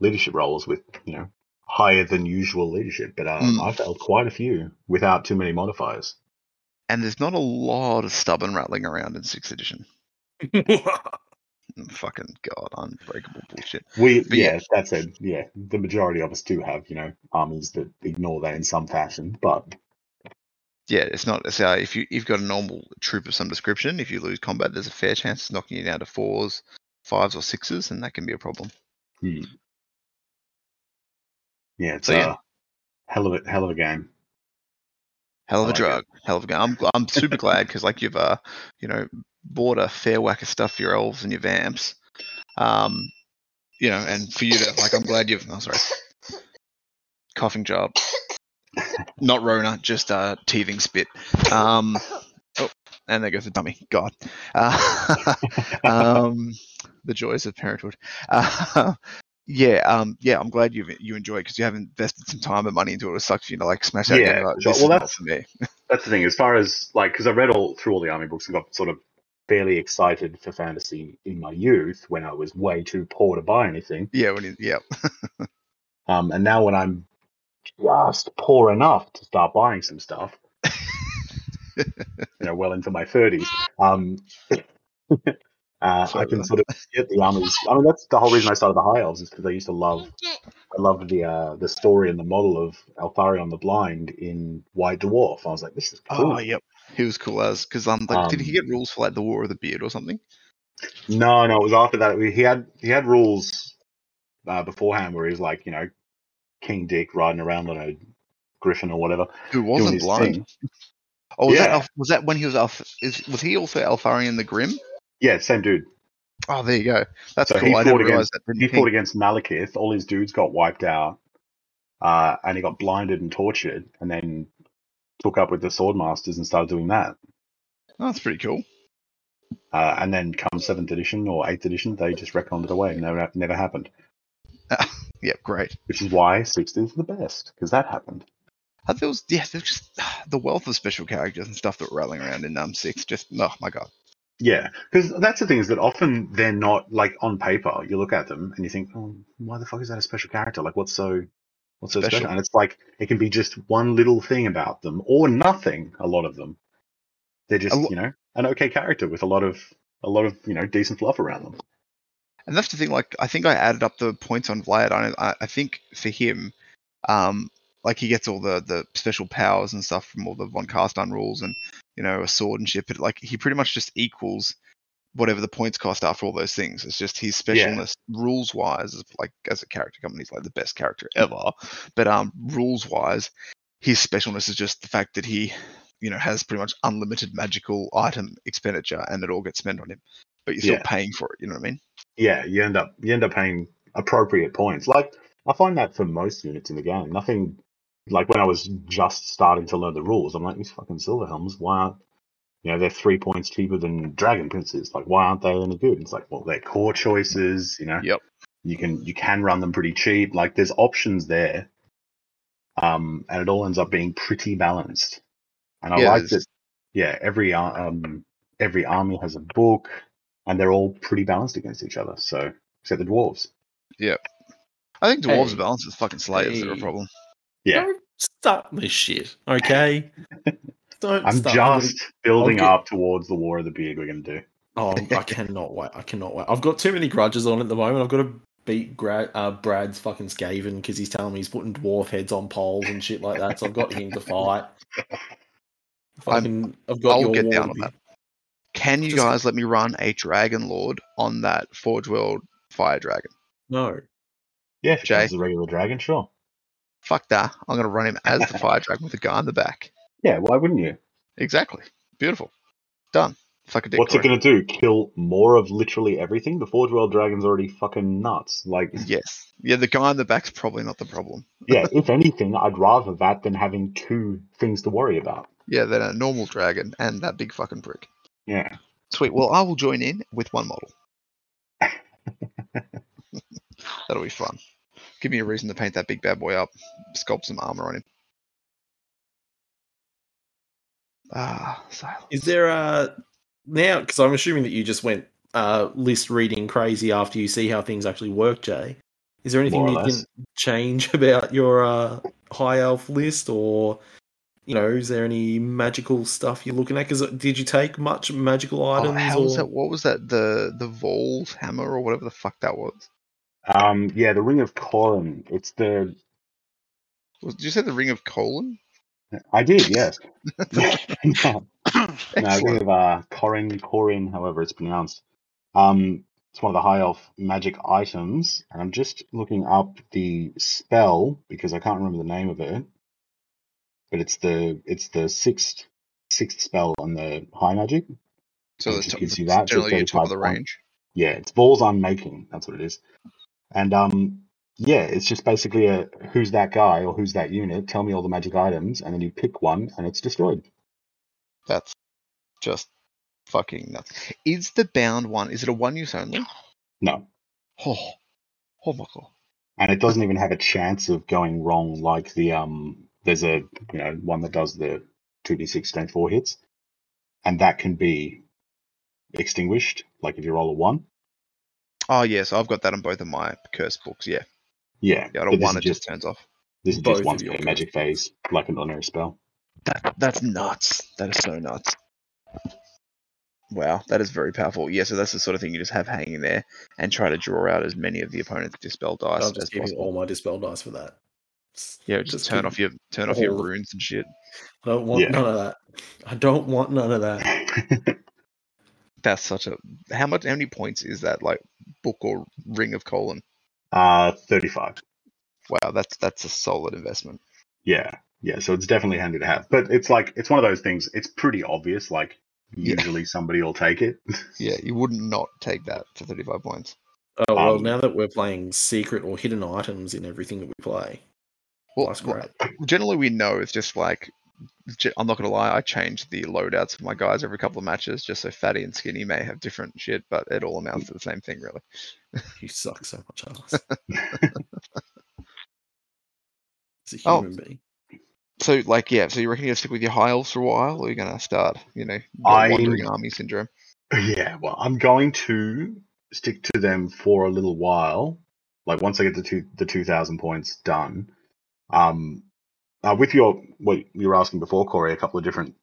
leadership roles with, you know, higher than usual leadership, but um, Mm. I failed quite a few without too many modifiers. And there's not a lot of stubborn rattling around in sixth edition. Fucking god, unbreakable bullshit. We, But yeah. yeah, that said, yeah, the majority of us do have, you know, armies that ignore that in some fashion, but Yeah, it's not. It's, uh, if you you've got a normal troop of some description, if you lose combat, there's a fair chance it's knocking you down to fours, fives, or sixes, and that can be a problem. hmm. Yeah, it's So, yeah. a hell of a hell of a game. Hell of I a like it. drug, hell of a game. I'm I'm super glad because like you've uh you know bought a fair whack of stuff for your elves and your vamps, um, you know, and for you to like I'm glad you've. Oh, sorry, coughing job. Not Rona, just uh teething spit. Um, oh, and there goes the dummy. God. Uh, um, the joys of parenthood. Uh, yeah, um, yeah. I'm glad you you enjoy it because you haven't invested some time and money into it. It sucks, you know, like smash out. Yeah, like, sure. Well, that's- for me. That's the thing, as far as like, because I read all through all the army books and got sort of fairly excited for fantasy in my youth when I was way too poor to buy anything. Yeah, when you, yeah, Um, and now when I'm just poor enough to start buying some stuff, you know, well into my thirties, um, uh, I can sort of get the armies. I mean, that's the whole reason I started the high elves is because I used to love, I loved the uh, the story and the model of Eltharion the Blind in White Dwarf. I was like, this is cool. Oh, yep. He was cool as because um, like, did he Um, get rules for like the War of the Beard or something? No, no, it was after that. He had he had rules uh, beforehand where he was like, you know, King Dick riding around on a Griffin or whatever. Who wasn't blind? thing. Oh, was that Yeah. Alf- was that when he was Alf? Is was he also Eltharion the Grim? Yeah, same dude. Oh, there you go. That's So cool. he I fought didn't against- realize that. Didn't He he? fought against Malekith. All his dudes got wiped out, uh, and he got blinded and tortured, and then took up with the Swordmasters and started doing that. Oh, that's pretty cool. Uh, and then come seventh edition or eighth edition, they just reckoned it away. Never, never happened. Yep, great. Which is why sixth is the best because that happened. Uh, there was yeah, just the wealth of special characters and stuff that were rattling around in um six. Just oh my god. Yeah, because that's the thing is that often they're not like on paper. You look at them and you think, oh, why the fuck is that a special character? Like, what's so, what's so special? Special. And it's like it can be just one little thing about them or nothing. A lot of them, they're just lo- you know an okay character with a lot of a lot of you know decent fluff around them. And that's the thing. Like I think I added up the points on Vlad. I I, think for him, um, like he gets all the the special powers and stuff from all the von Karstein rules and you know a sword and shit. But like he pretty much just equals whatever the points cost after all those things. It's just his specialness rules wise, like as a character company, he's like the best character ever. But um, rules wise, his specialness is just the fact that he, you know, has pretty much unlimited magical item expenditure, and it all gets spent on him. But you're still Yeah. paying for it. You know what I mean? Yeah, you end up you end up paying appropriate points. Like I find that for most units in the game, nothing like when I was just starting to learn the rules, I'm like these fucking silver helms. Why aren't you know they're three points cheaper than dragon princes? Like why aren't they any good? It's like well they're core choices. You know, Yep. you can you can run them pretty cheap. Like there's options there, um, and it all ends up being pretty balanced. And I Yeah, like there's- that. Yeah, every um every army has a book, and they're all pretty balanced against each other. So except the dwarves. Yeah. I think dwarves Hey. balance with fucking slayers are a problem. Yeah. Don't start this shit, okay? Don't. I'm start. I'm just building get- up towards the War of the Beard we're going to do. Oh, I cannot wait. I cannot wait. I've got too many grudges on at the moment. I've got to beat Gra- uh, Brad's fucking Skaven because he's telling me he's putting dwarf heads on poles and shit like that. So I've got him to fight. Fucking, I've got I'll your get war down on that. Can you Just- guys let me run a Dragon Lord on that Forge World Fire Dragon? No. Yeah, if it Jay? comes a regular dragon, sure. Fuck that. I'm going to run him as the Fire Dragon with a guy in the back. Yeah, why wouldn't you? Exactly. Beautiful. Done. Fuck a dick. What's it going to do? Kill more of literally everything? The Forge World Dragon's already fucking nuts. Like, Yes. Yeah, the guy in the back's probably not the problem. yeah, if anything, I'd rather that than having two things to worry about. Yeah, than a normal dragon and that big fucking prick. Yeah. Sweet. Well, I will join in with one model. That'll be fun. Give me a reason to paint that big bad boy up, sculpt some armor on him. Ah, silence. Is there a now? Because I'm assuming that you just went uh, list reading crazy after you see how things actually work, Jay. Is there anything you less. can change about your uh, high elf list, or you know, is there any magical stuff you're looking at? Because did you take much magical Oh, items? how was that? What was that? The the Vaul's hammer or whatever the fuck that was? Um, yeah, the Ring of Corin. It's the. was did you say the Ring of Colon? I did, yes. no, no, Ring of uh, Corin, Corin, however it's pronounced. Um, it's one of the high elf magic items, and I'm just looking up the spell because I can't remember the name of it. But it's the it's the sixth sixth spell on the high magic. So It the top, gives you that, generally top of the range. Yeah, it's Vaul's Unmaking. That's what it is. And um, yeah, it's just basically a who's that guy or who's that unit. Tell me all the magic items, and then you pick one, and it's destroyed. That's just fucking nuts. Is the bound one? Is it a one use only? No, Oh, oh my god. and it doesn't even have a chance of going wrong. Like the um, there's a you know one that does the two d six strength four hits, and that can be extinguished. Like if you roll a one. Oh yes, I've got that on both of my curse books. Yeah, Yeah, yeah. I but don't this want is it just turns off. This is Both just of once your per magic phase, like an ordinary spell. That that's nuts. That is so nuts. Wow, that is very powerful. Yeah, so that's the sort of thing you just have hanging there and try to draw out as many of the opponent's dispel dice I'm as just giving possible. all my dispel dice for that. Yeah, just, turn off your turn off your runes and shit. I don't want Yeah. none of that. I don't want none of that. That's such a how much how many points is that like book or ring of colon? uh, thirty-five. Wow, that's that's a solid investment. Yeah, Yeah, so it's definitely handy to have. But it's like it's one of those things. It's pretty obvious. Like Yeah. usually somebody will take it. Yeah, you wouldn't not take that for 35 points. Oh well, Um, now that we're playing secret or hidden items in everything that we play, Well, that's well, great. generally we know it's just like ge- I'm not gonna lie, I change the loadouts for my guys every couple of matches just so fatty and skinny may have different shit, but it all amounts to the same thing really. You suck so much ass. As a Oh. human being. So like yeah, so you reckon you're gonna stick with your high elves for a while, or are you gonna start, you know, wandering army syndrome? Yeah, well, I'm going to stick to them for a little while. Like once I get the two the two thousand points done. Um, uh, with your what you were asking before, Corey, a couple of different,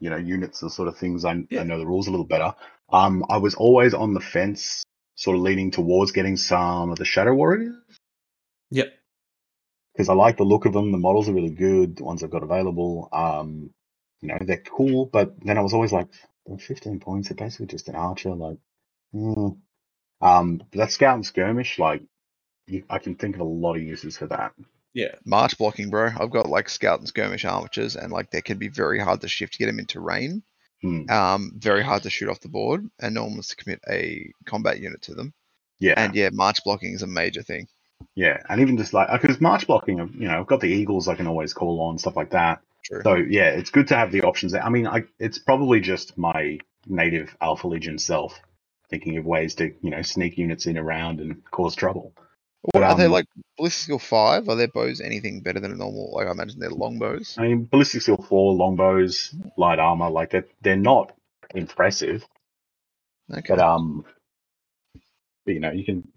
you know, units and sort of things. I, Yeah. I know the rules a little better. Um, I was always on the fence, sort of leaning towards getting some of the Shadow Warriors Yep. because I like the look of them. The models are really good. The ones I've got available, um, you know, they're cool. But then I was always like, 15 points. They're basically just an archer. Like, hmm. um, that scout and skirmish, like, you, I can think of a lot of uses for that. Yeah. March blocking, bro. I've got like scout and skirmish armatures, and like they can be very hard to shift to get them into rain. Hmm. Um, very hard to shoot off the board, and no one wants to commit a combat unit to them. Yeah, And yeah, march blocking is a major thing. yeah, and even just like because march blocking, you know, I've got the eagles I can always call on stuff like that. True. So yeah, it's good to have the options. there. I mean, I, it's probably just my native Alpha Legion self thinking of ways to you know sneak units in around and cause trouble. What, are they um, like ballistic skill five? Are their bows anything better than a normal? Like I imagine they're longbows. I mean, ballistic skill four, longbows, light armor, like they're they're not impressive, Okay. but um, but you know, you can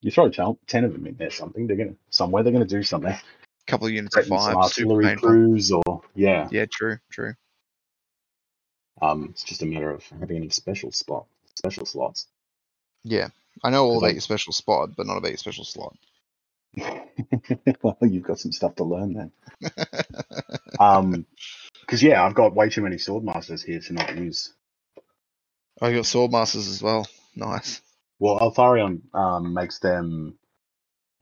you throw ten, 10 of them in there, something they're gonna somewhere they're gonna do something. A couple of units of Threaten five. Super artillery crews, or yeah, Yeah, true, true. um, it's just a matter of having any special spot, special slots. Yeah, I know all about your special spot, but not about your special slot. well, you've got some stuff to learn then. Um, because yeah, I've got way too many sword masters here to not use. I got sword masters as well. Nice. Well, Eltharion um, makes them,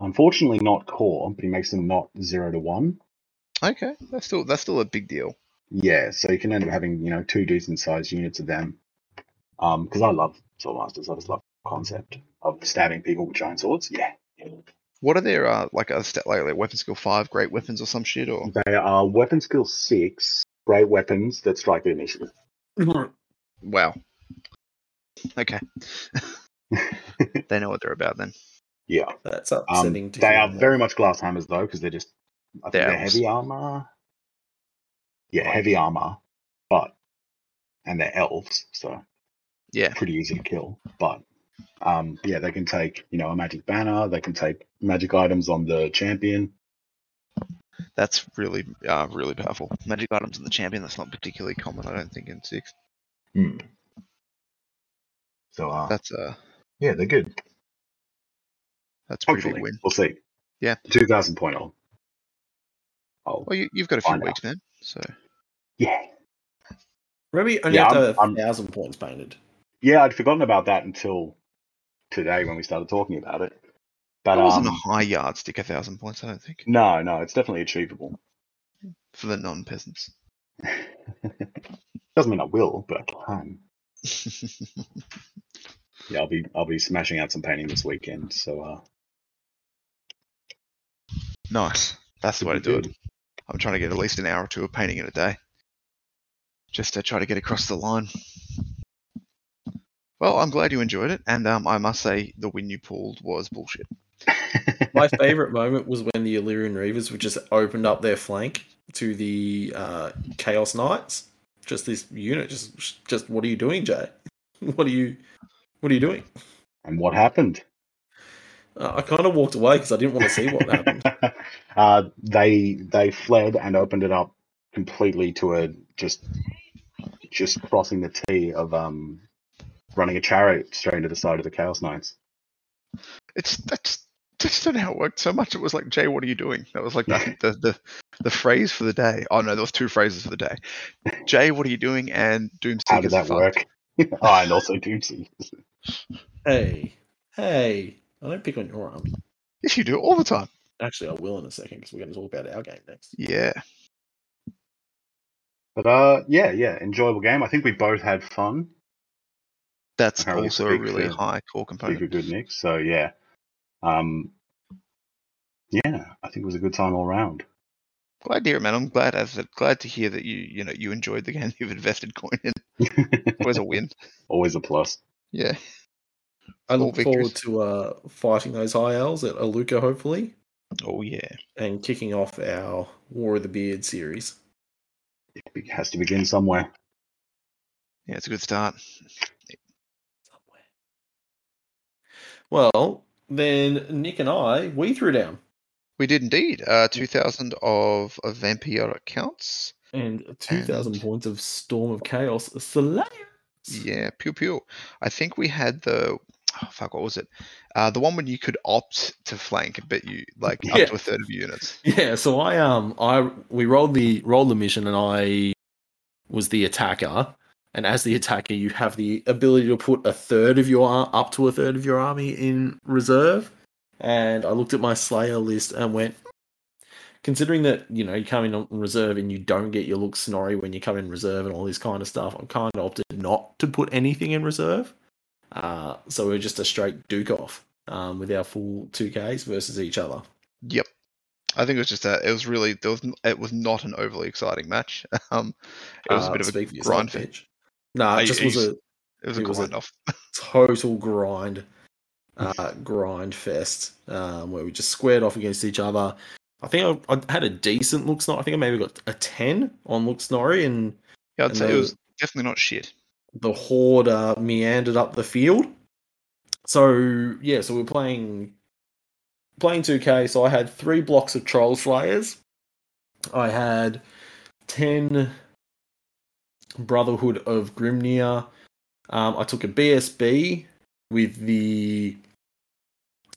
unfortunately, not core, but he makes them not zero to one. Okay, that's still that's still a big deal. Yeah, so you can end up having you know two decent sized units of them. Um, because I love sword masters, I just love concept of stabbing people with giant swords. Yeah, What are their uh like a stat like, like weapon skill five great weapons or some shit or they are weapon skill six, great weapons that strike the initiative. wow. Okay. they know what they're about then. Yeah, That's um, upsetting to they are that. very much glass hammers though, because they're just I think They're they're, heavy armor. Yeah, heavy armor, but and they're elves, so Yeah. pretty easy to kill. But um, yeah, they can take you know a magic banner. They can take magic items on the champion. That's really uh really powerful. Magic items on the champion, that's not particularly common, I don't think, in six. So uh, That's uh yeah, they're good. that's a pretty Hopefully, big win. we'll see. Yeah. two thousand point on. Oh Well you you've got a few Find out. weeks, man. So yeah, Remember, you only Yeah, have to I'm- have thousand points painted. yeah. I'd forgotten about that until today when we started talking about it. But that wasn't um, a high yardstick, a thousand points, I don't think. no, no, it's definitely achievable. For the non peasants. Doesn't mean I will, but I can. Yeah, I'll be I'll be smashing out some painting this weekend. So uh, nice. That's the way to do it. I'm trying to get at least an hour or two of painting in a day. Just to try to get across the line. Well, I'm glad you enjoyed it, and um, I must say the win you pulled was bullshit. My favorite moment was when the Ellyrian Reavers were just opened up their flank to the uh, Chaos Knights. Just this unit, just just what are you doing, Jay? What are you what are you doing? and what happened? Uh, I kind of walked away because I didn't want to see what happened. uh, they they fled and opened it up completely to a just just crossing the T of um running a chariot straight into the side of the Chaos Knights. It's that's that's not how it worked so much. It was like, Jay, what are you doing? That was like the, the the the phrase for the day. Oh no, there was two phrases for the day. Jay, what are you doing? And Doomseekers. How did that fucked. work? oh, and also Doomsy. hey, hey! I don't pick on your army. Yes, you do all the time. Actually, I will in a second because we're going to talk about our game next. Yeah. But uh, yeah, yeah, enjoyable game. I think we both had fun. That's Apparently also a really for- high core component. a good mix. So yeah, um, yeah, I think it was a good time all round. Glad to hear it, man. I'm glad as glad to hear that you you know you enjoyed the game you've invested coin in. Always a win. Always a plus. Yeah. I All look forward to uh, fighting those high elves at Aluka, hopefully, Oh yeah. and kicking off our War of the Beard series. It has to begin somewhere. Yeah, it's a good start. Well, then Nick and I, we threw down. We did indeed. Uh, 2,000 of, of vampire counts. And 2,000 And- points of Storm of Chaos Slayer. Yeah, pew pew. I think we had the oh, fuck. What was it? Uh, the one when you could opt to flank, but you like Yeah. up to a third of your units. Yeah, so I um I we rolled the rolled the mission and I was the attacker. And as the attacker, you have the ability to put a third of your up to a third of your army in reserve. And I looked at my Slayer list and went, considering that you know you come in on reserve and you don't get your look snorri when you come in reserve and all this kind of stuff, I'm kind of opted not to put anything in reserve. Uh, so we're just a straight duke off um, with our full two Ks versus each other. Yep. I think it was just a. It was really there was. It was not an overly exciting match. Um, it was a Uh, bit of a grind. fe- No, it just was a It was a it was a- total grind, uh, grind fest um, where we just squared off against each other. I think I, I had a decent look snor. I think I maybe got a ten on look snorri, and Yeah, I'd and say it was definitely not shit. the horde uh, meandered up the field. So yeah, so we we're playing playing 2K. So I had three blocks of troll slayers. I had ten Brotherhood of Grimnir. Um, I took a BSB with the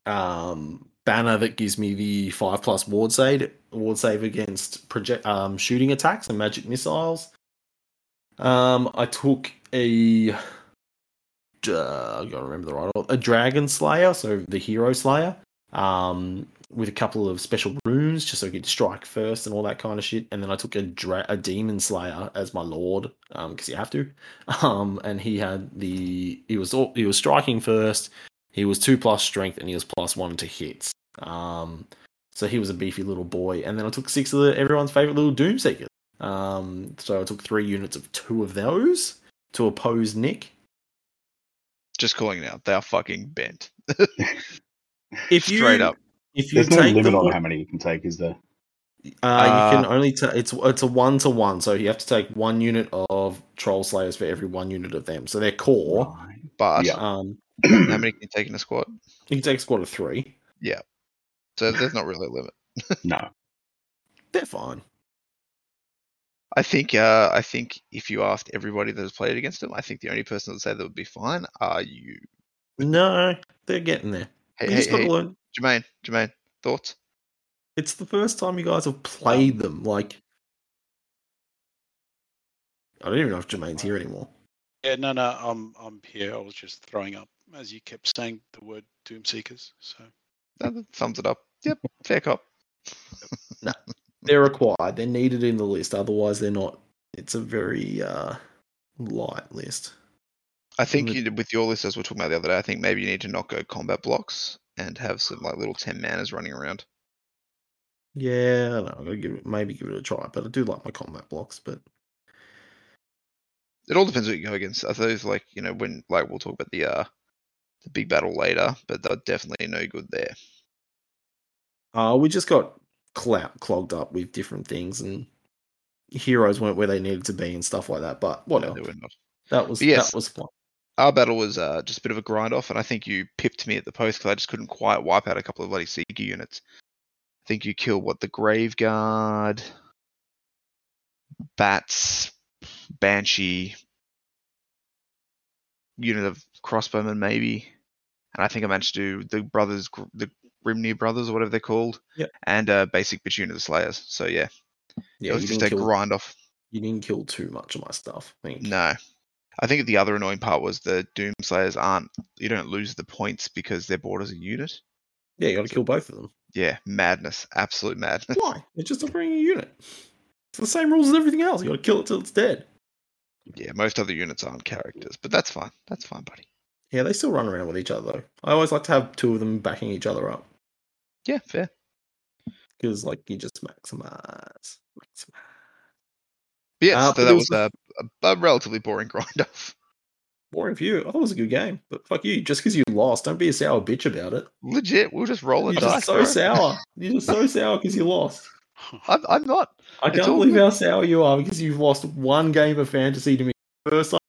um, banner that gives me the five plus ward save ward save against project um, shooting attacks and magic missiles. Um, I took a uh, I gotta remember the right a dragon slayer, so the hero slayer, um, with a couple of special runes just so I could strike first and all that kind of shit. And then I took a dra- a demon slayer as my lord, um, because you have to. Um, and he had the he was all, he was striking first. He was two plus strength and he was plus one to hits. Um, so he was a beefy little boy. And then I took six of the, everyone's favorite little doom seekers. Um, so I took three units of two of those to oppose Nick. Just calling it out. They are fucking bent. If Straight you, up. If you There's no limit them, on how many you can take, is there? uh, you can Uh, only ta- it's it's a one to one, so you have to take one unit of troll slayers for every one unit of them. So they're core. Right. But Yeah. Um, how many can you take in a squad? you can take a squad of three. Yeah. So there's not really a limit. no. They're fine. I think uh, I think if you asked everybody that has played against them, I think the only person that would say that would be fine are you. No, they're getting there. Hey, you hey, just got to hey, learn. Jermaine, Jermaine, thoughts? It's the first time you guys have played them. Like, I don't even know if Jermaine's here anymore. Yeah, no, no, I'm I'm here. I was just throwing up as you kept saying the word Doom Seekers. So No, that sums it up. Yep, fair cop. no, They're required. They're needed in the list. Otherwise, they're not. It's a very uh, light list. I think the- you, with your list, as we were talking about the other day, I think maybe you need to not go combat blocks and have some like little ten manas running around. Yeah, I don't know. I'm gonna give it maybe give it a try. But I do like my combat blocks. But It all depends what you go against. I those like you know when like we'll talk about the uh the big battle later, but they're definitely no good there. uh, we just got clout clogged up with different things, and heroes weren't where they needed to be and stuff like that. But No, whatever. not. that was yes. that was fun. Our battle was uh, just a bit of a grind off, and I think you pipped me at the post because I just couldn't quite wipe out a couple of bloody Seeker units. I think you killed what the Grave Guard, Bats, Banshee, unit of crossbowmen maybe, and I think I managed to do the brothers, Gr- the Grimnir brothers or whatever they're called, Yep. and uh, basic bitch unit of Slayers. So yeah, Yeah, it was you just didn't, a kill, grind off. you didn't kill too much of my stuff. I think. No. I think the other annoying part was the Doom Slayers aren't you don't lose the points because they're bought as a unit. Yeah, you got to kill both of them. Yeah, madness, absolute madness. Why? It's just offering a unit. It's the same rules as everything else. You got to kill it till it's dead. Yeah, most other units aren't characters, but that's fine. That's fine, buddy. Yeah, they still run around with each other though. I always like to have two of them backing each other up Yeah, fair. because, like, you just maximize. maximize. Yeah, Uh, so that was was a, a, a relatively boring grind off. Boring for you. I thought it was a good game, but fuck you. Just because you lost, don't be a sour bitch about it. Legit, we'll just roll You're the just so bro. sour. You're just so sour because you lost. I'm, I'm not. I It's can't believe good. how sour you are because you've lost one game of fantasy to me. First time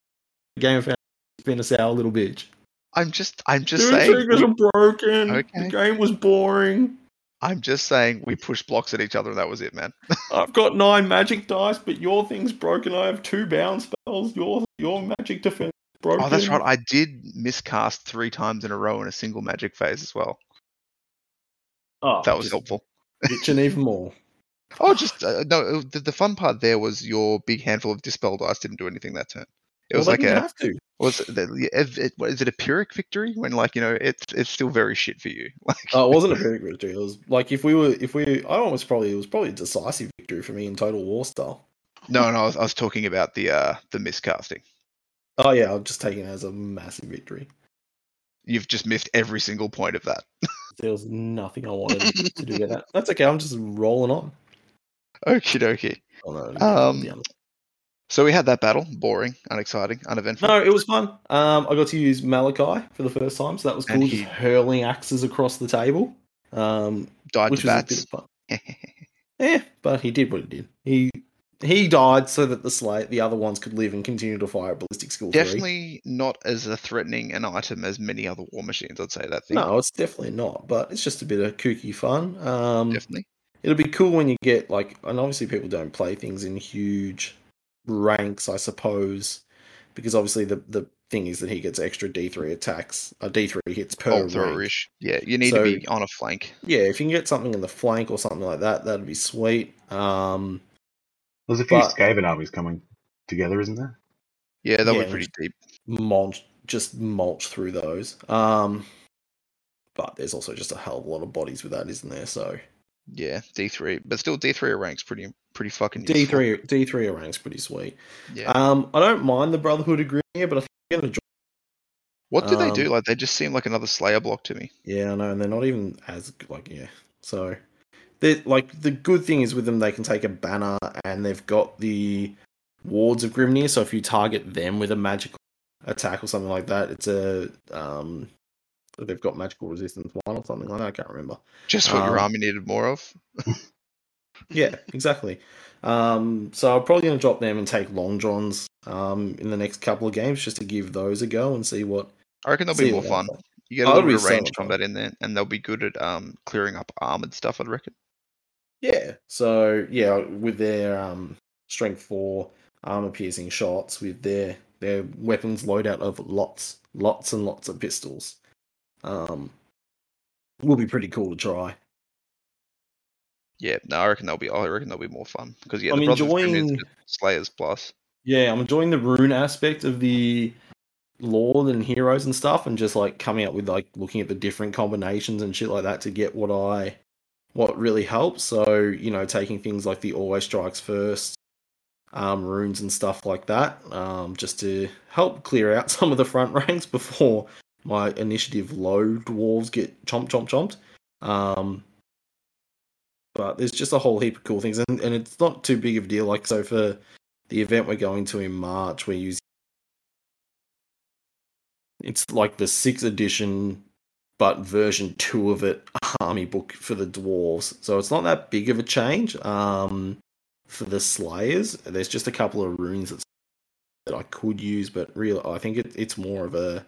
a game of fantasy has been a sour little bitch. I'm just. I'm just Your saying. triggers are broken. Okay. The game was boring. I'm just saying we pushed blocks at each other and that was it, man. I've got nine magic dice, but your thing's broken. I have two bound spells. Your your magic defense is broken. Oh, that's right. I did miscast three times in a row in a single magic phase as well. Oh, That was helpful. bitching even more. Oh, just uh, no. The, the fun part there was your big handful of dispel dice didn't do anything that turn. It was well, like didn't a have to. Was the, it, it, what, is it a pyrrhic victory when like you know it's it's still very shit for you. Like Oh, it wasn't a pyrrhic victory. It was like if we were, if we, I almost probably, it was probably a decisive victory for me in Total War style. no, no. I was, I was talking about the uh the miscasting. Oh yeah, I'm just taking it as a massive victory. You've just missed every single point of that. There was nothing I wanted to do with that. That's okay. I'm just rolling on. Okie dokie. Oh, no, Um. So we had that battle. Boring, unexciting, uneventful. No, it was fun. Um, I got to use Malakai for the first time, so that was cool. he- Just hurling axes across the table, um, Died which to was a bit bats. of fun. Yeah, but he did what he did. He he died so that the slay the other ones could live and continue to fire at ballistic skill three. Definitely not as a threatening an item as many other war machines. I'd say that thing. No, it's definitely not. But it's just a bit of kooky fun. Um, Definitely. it'll be cool when you get like, and obviously people don't play things in huge ranks, I suppose, because obviously the the thing is that he gets extra D three attacks, uh, D three hits per Bolt rank. Yeah, you need So- to be on a flank. Yeah, if you can get something in the flank or something like that, that'd be sweet. Um, There's a few But- Skaven armies coming together, isn't there? Yeah, that Yeah, was pretty deep. mulch, just mulch through those. Um, but there's also just a hell of a lot of bodies with that, isn't there? So Yeah, D three, but still D three ranks pretty pretty fucking D three D three rank's pretty sweet. Yeah. Um, I don't mind the Brotherhood of Grim here, but I think I'm gonna join. what do they do? um, Like they just seem like another Slayer block to me. Yeah, I know, and they're not even as like yeah. So they like the good thing is with them they can take a banner and they've got the wards of Grimnir. So if you target them with a magical attack or something like that, it's a um they've got magical resistance one or something like that. I can't remember. Just what your um, army needed more of. Yeah, exactly. Um, so I'm probably going to drop them and take Long Drongs um, in the next couple of games just to give those a go and see what. I reckon they'll be more fun. like. You get a little bit of range fun. combat in there, and they'll be good at um clearing up armored stuff. I'd reckon. Yeah. So yeah, with their um, strength four armor piercing shots, with their their weapons loadout of lots, lots and lots of pistols, um, will be pretty cool to try. Yeah, no, I reckon they'll be. I reckon they'll be more fun because yeah, I'm the Brothers of Grimm is enjoying- Slayers plus. Yeah, I'm enjoying the rune aspect of the lord and heroes and stuff, and just like coming up with like looking at the different combinations and shit like that to get what I what really helps. So you know, taking things like the always strikes first, um, runes and stuff like that, um, just to help clear out some of the front ranks before my initiative low dwarves get chomp chomp chomped. Um, but there's just a whole heap of cool things, and, and it's not too big of a deal. Like so for the event we're going to in March, we're using it's like the sixth edition, but version two of it army book for the dwarves. So it's not that big of a change. Um, for the slayers, there's just a couple of runes that I could use, but really, I think it, it's more of a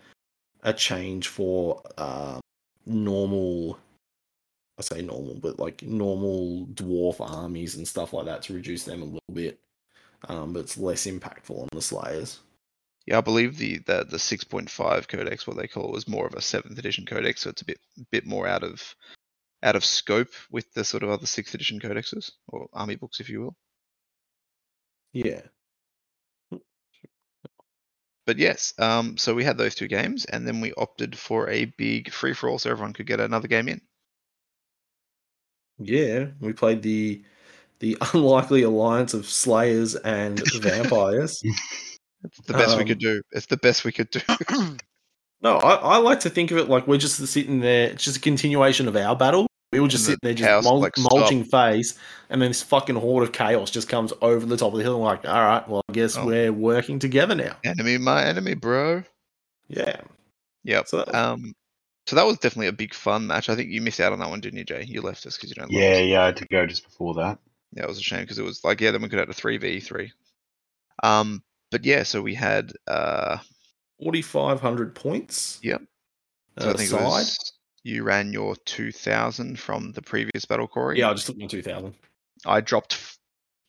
a change for um, normal. I say normal, but like normal dwarf armies and stuff like that to reduce them a little bit um, but it's less impactful on the Slayers. Yeah, I believe the the the six point five codex, what they call it, was more of a seventh edition codex, so it's a bit bit more out of out of scope with the sort of other sixth edition codexes or army books, if you will. Yeah. But yes, um, so we had those two games, and then we opted for a big free for all, so everyone could get another game in. Yeah, we played the the unlikely alliance of slayers and vampires. It's the best we Um, could do. It's the best we could do. No, I, I like to think of it like we're just sitting there. It's just a continuation of our battle. We were just And sitting the there, chaos, just mul- like, stop. mulching phase, and then this fucking horde of chaos just comes over the top of the hill. And like, all right, well, I guess Oh. we're working together now. enemy, my enemy, bro. Yeah. Yep. So that was- Um, so that was definitely a big fun match. I think you missed out on that one, didn't you, Jay? You left us because you don't. love yeah, us. yeah, I had to go just before that. Yeah, it was a shame because it was like, yeah, then we could have a three v three. Um, but yeah, so we had uh, 4,500 points. Yep. so Uh, I think it was you ran your two thousand from the previous battle, Corey. Yeah, I just took my 2,000. I dropped f-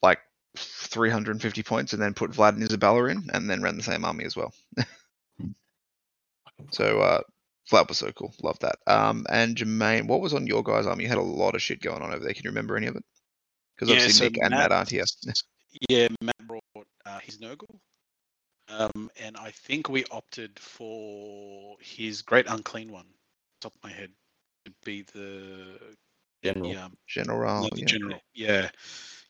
like 350 points and then put Vlad and Isabella in, and then ran the same army as well. so uh, Vlad was so cool, love that. Um, and Jermaine, what was on your guys' army? You had a lot of shit going on over there. Can you remember any of it? Because obviously Nick and Matt aren't here. yeah, Matt brought uh, his Nurgle. Um, and I think we opted for his Great Unclean one, top of my head, to be the General. yeah, General, no, the yeah, general. Yeah,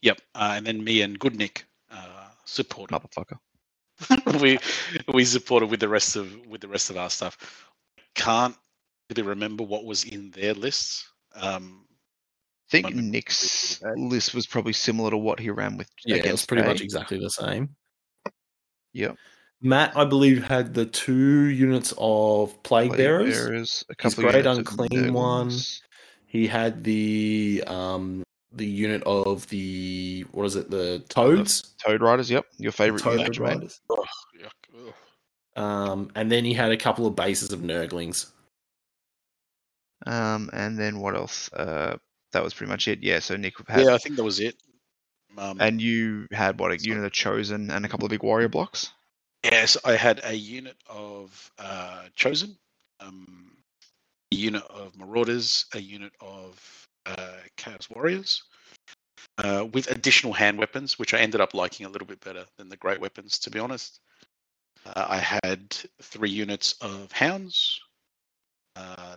yep. Uh, and then me and Good Nick uh, supported. motherfucker. we we supported with the rest of with the rest of our stuff. Can't really remember what was in their lists. Um, I think Nick's list was probably similar to what he ran with Yeah, it was pretty Jay. much exactly the same. Yep. Matt, I believe, had the two units of plague, Plague bearers. Bearers, a His couple of Great Unclean one. Nurgles. He had the um the unit of the what is it? The toads. Toad Riders, yep. Your favorite Toad unit, riders. ugh, yuck, ugh. Um, and then he had a couple of bases of Nurglings. Um, and then what else? Uh, that was pretty much it. Yeah. So Nick had, yeah, I think that was it. Um, and you had what a Sorry. unit of Chosen and a couple of big warrior blocks. yes, I had a unit of uh, chosen, um, a unit of marauders, a unit of uh, chaos warriors, uh, with additional hand weapons, which I ended up liking a little bit better than the great weapons, to be honest. Uh, I had three units of hounds, uh,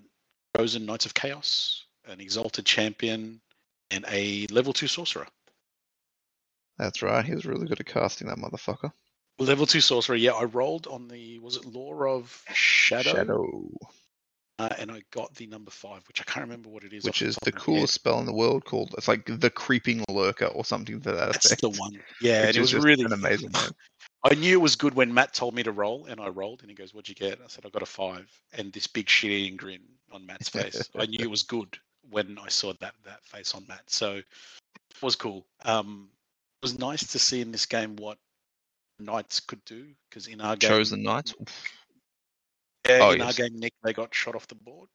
chosen knights of chaos, an exalted champion, and a level two sorcerer. That's right. He was really good at casting that motherfucker. Level two sorcerer. Yeah, I rolled on the was it Lore of Shadow, Shadow, Uh, and I got the number five, which I can't remember what it is. which is the head. coolest spell in the world. Called it's like the creeping lurker or something to that That's effect. the one. Yeah, it was really an amazing name. I knew it was good when Matt told me to roll, and I rolled, and he goes, "What'd you get?" I said, "I got a five. and this big shit-eating grin on Matt's face. I knew it was good when I saw that that face on Matt. So it was cool. Um, it was nice to see in this game what knights could do because in our game, Chosen Knights. Yeah, Oh, in our game, Nick, they got shot off the board.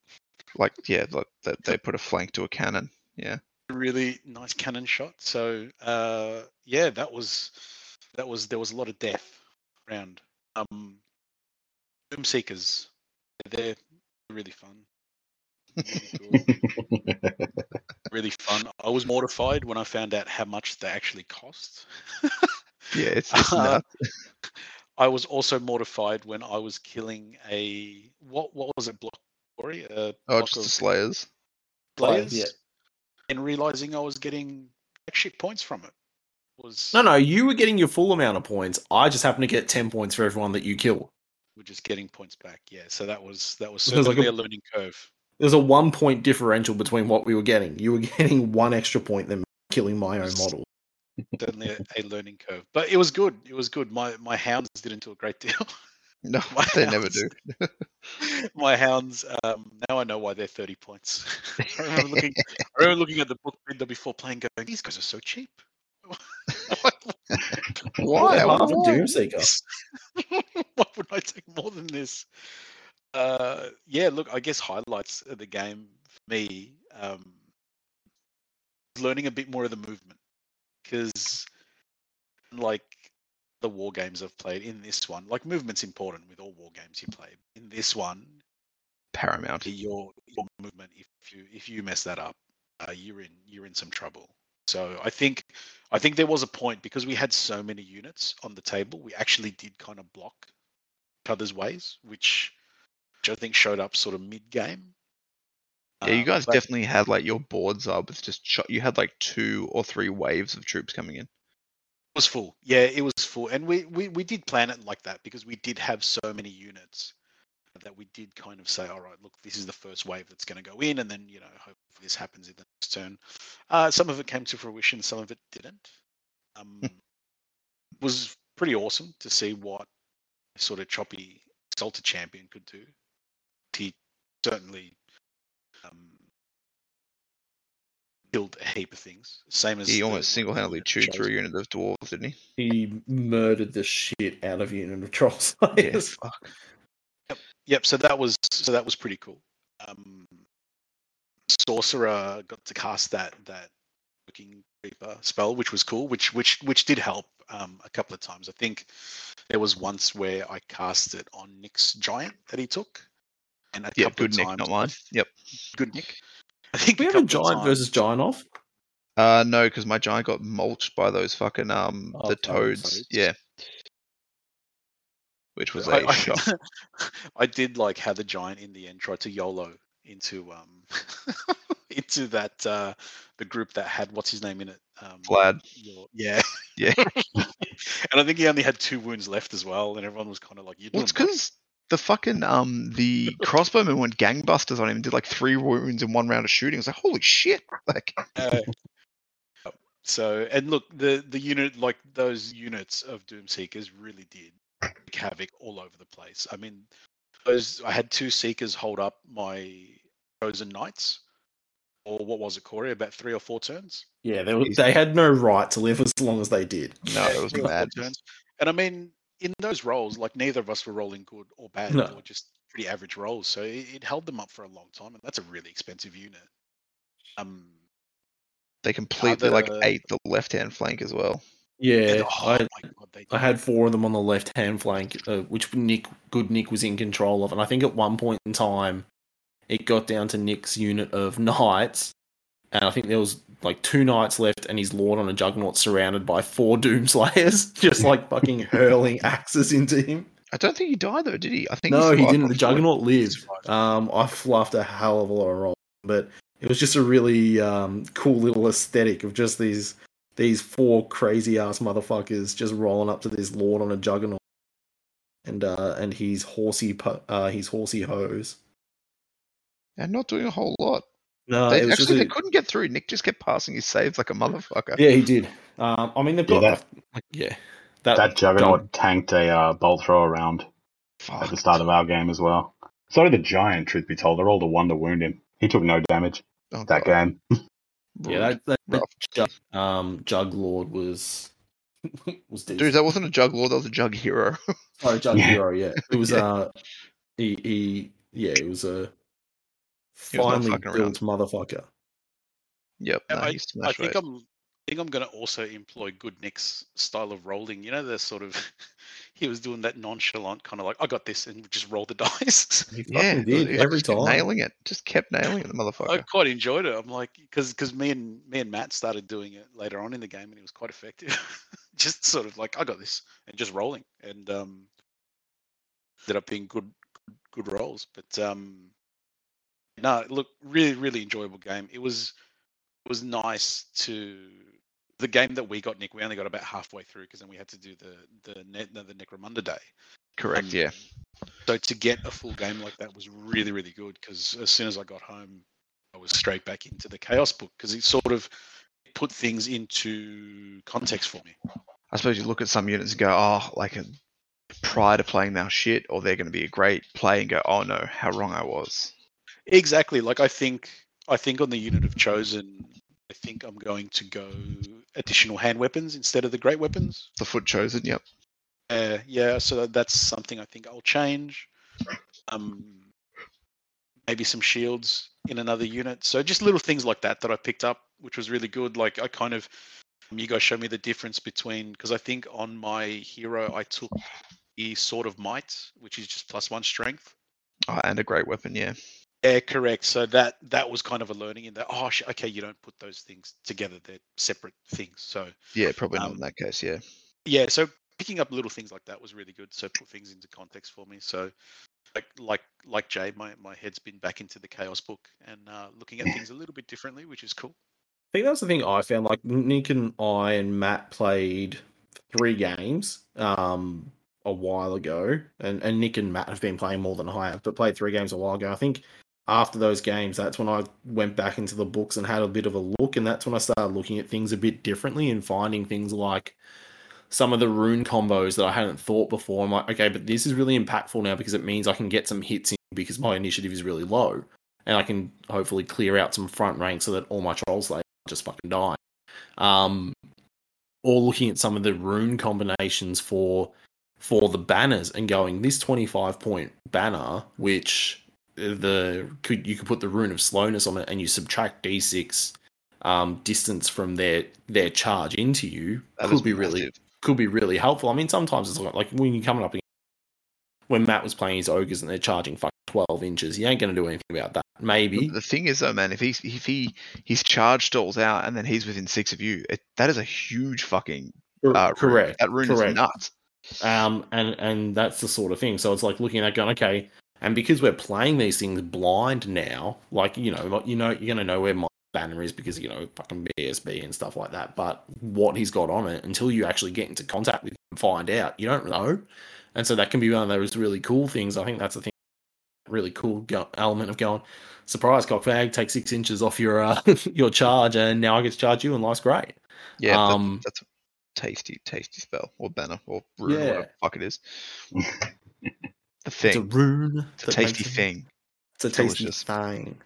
Like yeah, like that they put a flank to a cannon. Yeah. really nice cannon shot. So uh, yeah, that was that was there was a lot of death around. Um, Doom Seekers, they're really fun. Really, cool, really fun. I was mortified when I found out how much they actually cost. Yeah, it's, it's Uh, nuts. I was also mortified when I was killing a what what was it block Corey? A Oh, block just of the Slayers. Players, players, yeah. and realizing I was getting shit points from it. Was No, no, you were getting your full amount of points. I just happened to get ten points for everyone that you kill. we're just getting points back. Yeah, so that was that was So there's like certainly a- a, learning curve. There's a one point differential between what we were getting. You were getting one extra point than killing my own model. Certainly a, a learning curve, but it was good. It was good. My my hounds didn't do a great deal. No, My they never do. my hounds. Um, now I know why they're thirty points. I remember looking. I remember looking at the book binder before playing, going, "These guys are so cheap." Why? They're half Why? Doomseeker. Why would I take more than this? Uh, yeah, look, I guess highlights of the game for me, um, learning a bit more of the movement because, like the war games I've played in this one, like movement's important with all war games you play. In this one, Paramount. your your movement, if you if you mess that up, uh, you're in you're in some trouble. So I think I think there was a point because we had so many units on the table, we actually did kind of block each other's ways, which which I think showed up sort of mid game. Yeah, you Um, guys but definitely had like your boards up with just cho- you had like two or three waves of troops coming in. It was full. Yeah, it was full, and we, we we did plan it like that because we did have so many units that we did kind of say, all right, look, this is the first wave that's going to go in, and then you know, hopefully this happens in the next turn. Uh, some of it came to fruition, some of it didn't. Um, was pretty awesome to see what sort of choppy Exalted champion could do. He certainly um, killed a heap of things. Same as He the- almost single-handedly the chewed through a unit of dwarves, didn't he? He murdered the shit out of Unit of Troll Yeah, Slayers. fuck. Yep. So that was so that was pretty cool. Um, Sorcerer got to cast that that looking creeper spell, which was cool, which which which did help um, a couple of times. I think there was once where I cast it on Nick's giant that he took, and a Yeah, couple good of Nick, times not mine. Yep. good Nick. I think We a have a couple of giant versus giant off. Uh, no, because my giant got mulched by those fucking um Oh, the toads. toads. Yeah. Which was I, a I- shock. I did like how the giant in the end tried to YOLO into um into that uh the group that had what's his name in it. Um, Vlad. your- yeah, Yeah. and I think he only had two wounds left as well, and everyone was kind of like, "You're Well, it's because the fucking um the crossbowman went gangbusters on him and did like three wounds in one round of shooting. It's like holy shit! Like Uh, so and look, the the unit like those units of Doomseekers really did wreak havoc all over the place. I mean, those I had two Seekers hold up my chosen knights, or what was it, Corey? About three or four turns. Yeah, they, were, they had no right to live as long as they did. no, Yeah, it was three or four mad. turns. And I mean, in those roles, like neither of us were rolling good or bad. No. They were just pretty average rolls. So it, it held them up for a long time, and that's a really expensive unit. Um, They completely like ate the left hand flank as well. Yeah, and- oh I, god, they I had four of them on the left hand flank, uh, which Nick, good Nick, was in control of. And I think at one point in time, it got down to Nick's unit of knights, and I think there was like two knights left, and he's lord on a juggernaut surrounded by four doomslayers, just like fucking hurling axes into him. I don't think he died though, did he? I think No, he didn't. The juggernaut lived. Um, I fluffed a hell of a lot of rolls, but it was just a really um, cool little aesthetic of just these these four crazy ass motherfuckers just rolling up to this lord on a juggernaut, and uh, and his horsey uh, his horsey hose. And not doing a whole lot. No, they, it was actually, just they couldn't get through. Nick just kept passing his saves like a motherfucker. yeah, he did. Um, I mean, they've Yeah, got that- like, yeah, that, That juggernaut jug- tanked a uh, bolt throw around at the start of our game as well. So did the giant, truth be told. They rolled a one to wound him. He took no damage Oh, that God. game. yeah, that, that, that jug, um, jug lord was was decent. Dude, that wasn't a jug lord. That was a jug hero. Oh, Jug Yeah. Hero, yeah. It was Yeah. uh he, he yeah, it was a He was not built motherfucker. yep. Yeah, nah, I, I smashed think right. I'm. I think I'm going to also employ Good Nick's style of rolling. You know, the sort of he was doing that nonchalant kind of like I got this and just roll the dice. He Yeah, did he every time. nailing it. Just kept nailing it, the motherfucker. I quite enjoyed it. I'm like, because because me and me and Matt started doing it later on in the game, and it was quite effective. just sort of like I got this and just rolling, and um, ended up being good good rolls. But um, no, look, really really enjoyable game. It was it was nice to the game that we got, Nick. We only got about halfway through because then we had to do the the net the Necromunda day. Correct. Um, Yeah. So to get a full game like that was really, really good because as soon as I got home, I was straight back into the Chaos book because it sort of put things into context for me. I suppose you look at some units and go, oh, like a, prior to playing now shit, or they're going to be a great play and go, oh no, how wrong I was. Exactly. Like I think, I think on the unit of chosen, I think I'm going to go additional hand weapons instead of the great weapons. The foot chosen. Yep. Uh, yeah, so that's something I think I'll change. Um, maybe some shields in another unit. So just little things like that that I picked up, which was really good. Like I kind of, you guys showed me the difference between because I think on my hero I took the sword of might, which is just plus one strength. Oh, and a great weapon. Yeah. Yeah, correct. So that that was kind of a learning in that. Oh, sh- okay, you don't put those things together; they're separate things. So Yeah. Probably not Um, in that case. Yeah. yeah, so picking up little things like that was really good. So put things into context for me. So like like like Jay, my, my head's been back into the chaos book and uh, looking at things a little bit differently, which is cool. I think that's the thing I found. Like Nick and I and Matt played three games um, a while ago, and, and Nick and Matt have been playing more than I have, but played three games a while ago. I think after those games, that's when I went back into the books and had a bit of a look, and that's when I started looking at things a bit differently and finding things like some of the rune combos that I hadn't thought before. I'm like, okay, but this is really impactful now because it means I can get some hits in because my initiative is really low, and I can hopefully clear out some front rank so that all my trolls like just fucking die. Um, or looking at some of the rune combinations for for the banners and going this 25 point banner, which the could you could put the rune of slowness on it and you subtract d6 um, distance from their their charge into you That could be really could be really helpful. I mean, sometimes it's like, like when you're coming up against when Matt was playing his ogres and they're charging fucking 12 inches, you ain't going to do anything about that. Maybe. The thing is, though, man, if he's if he his charge stalls out and then he's within six of you, it, that is a huge fucking uh, rune. correct. That rune correct. is nuts. Um, and and that's the sort of thing. So it's like looking at going, okay, and because we're playing these things blind now, like you know, you know, you're gonna know where my banner is because you know fucking BSB and stuff like that. But what he's got on it, until you actually get into contact with him and find out, you don't know. And so that can be one of those really cool things. I think that's the thing, really cool go- element of going. Surprise, cockfag, take six inches off your uh, your charge, and now I get to charge you, and life's great. Yeah, that- Um, that's a tasty, tasty spell or banner or rune, Yeah. whatever the fuck it is. the It's a rune. it's a tasty thing. It's a tasty Delicious. thing.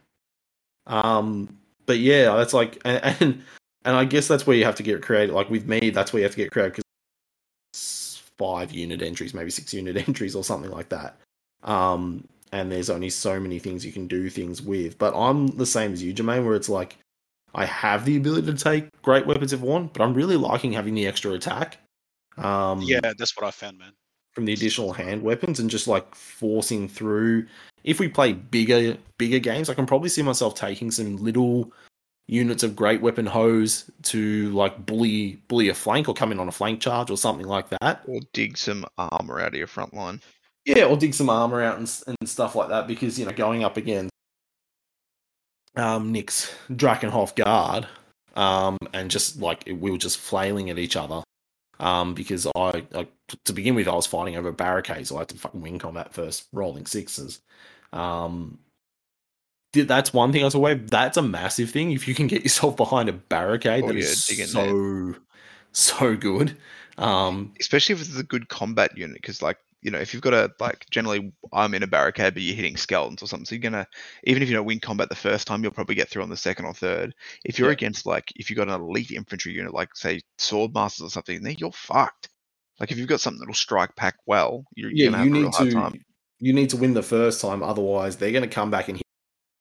Um, but yeah, that's like, and, and and I guess that's where you have to get creative. Like with me, that's where you have to get creative because five unit entries, maybe six unit entries, or something like that. Um, and there's only so many things you can do things with. But I'm the same as you, Jermaine, where it's like I have the ability to take great weapons if I want, but I'm really liking having the extra attack. Um, Yeah, that's what I found, man. From the additional hand weapons and just like forcing through. If we play bigger bigger games, I can probably see myself taking some little units of great weapon hose to like bully bully a flank or come in on a flank charge or something like that. Or dig some armor out of your front line. Yeah, or dig some armor out and, and stuff like that because you know going up against um, Nick's Drakenhof guard um, and just like we were just flailing at each other um, because I, I to begin with I was fighting over barricades, so I had to fucking win combat first, rolling sixes. Um, that's one thing I was aware. That's a massive thing. If you can get yourself behind a barricade, Oh, that yeah, is so so good. Um, especially if it's a good combat unit because like you know if you've got a like generally i'm in a barricade but you're hitting skeletons or something so you're gonna even if you don't win combat the first time you'll probably get through on the second or third if you're Yeah. against like if you've got an elite infantry unit like say sword masters or something then you're fucked like if you've got something that'll strike pack well you're, you're yeah, gonna you have a real need hard to time you need to win the first time, otherwise they're going to come back and hit.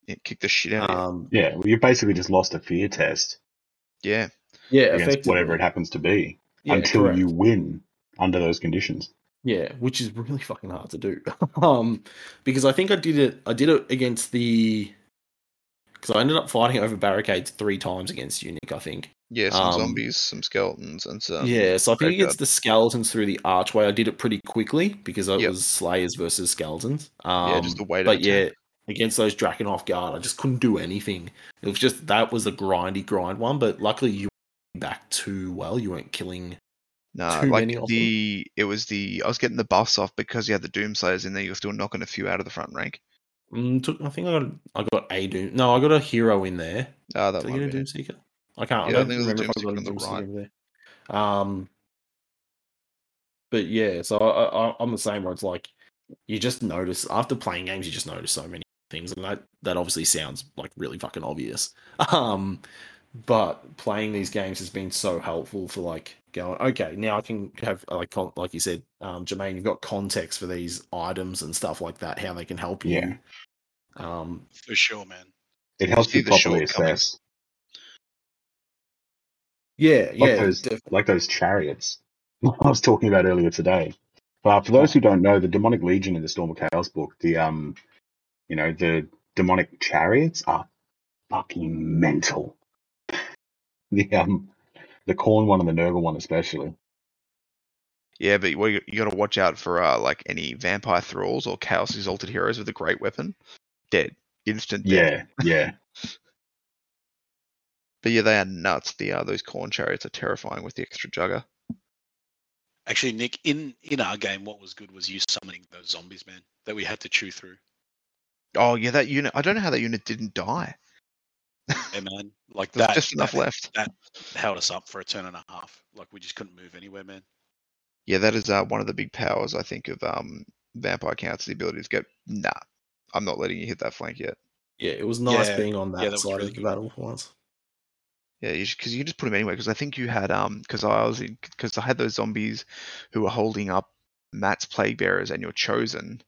Yeah, kick the shit out of Um, Yeah, well, you basically just lost a fear test yeah yeah, against whatever it happens to be Yeah, until correct. you win under those conditions. Yeah, which is really fucking hard to do. um, because I think I did it. I did it against the. Because I ended up fighting over barricades three times against Unique. I think. yeah some Um, zombies some skeletons and some yeah, so I think against the skeletons through the archway, I did it pretty quickly because it Yep. was Slayers versus skeletons. Um, Yeah, just the way to But yeah, against those Drakenhof guard, I just couldn't do anything. It was just that was the grindy grind one. But luckily, you back too well. You weren't killing. Nah, too like many of them. the it was the I was getting the buffs off because you had the doom Doomslayers in there. You were still knocking a few out of the front rank. Mm, took, I think I got I got a doom. No, I got a hero in there. Ah, that Did I get a be it. Doomseeker? I can't. Yeah, I I don't think it was a remember if I got a Doomseeker right. there. Um, but yeah, so I, I, I'm the same. Where it's like you just notice after playing games, you just notice so many things, and that that obviously sounds like really fucking obvious. Um, but playing these games has been so helpful for like going. Okay, now I can have like like you said, um, Jermaine, you've got context for these items and stuff like that, how they can help you. Yeah. Um, For sure, man. It helps see you properly assess, yeah, like yeah, those def- like those chariots I was talking about earlier today. But for those who don't know, the demonic legion in the Storm of Chaos book, the um, you know, the demonic chariots are fucking mental. The um, the Khorne one and the Nurgle one especially. Yeah, but you, you got to watch out for uh, like any vampire thralls or chaos exalted heroes with a great weapon. Dead, instant dead. Yeah, yeah. But yeah, they are nuts. The uh, those Khorne chariots are terrifying with the extra jugger. Actually, Nick, in in our game, what was good was you summoning those zombies, man, that we had to chew through. Oh yeah, that unit. I don't know how that unit didn't die. Yeah, man, like There's that. just enough that, left. That held us up for a turn and a half. Like we just couldn't move anywhere, man. Yeah, that is uh, one of the big powers I think of um, vampire counts. The ability to go, nah, I'm not letting you hit that flank yet. Yeah, it was nice Yeah, being on that, yeah, that side really of the good. battle for once. Yeah, because you, can just put him anywhere. Because I think you had um, because I was because I had those zombies who were holding up Matt's plague bearers and your chosen,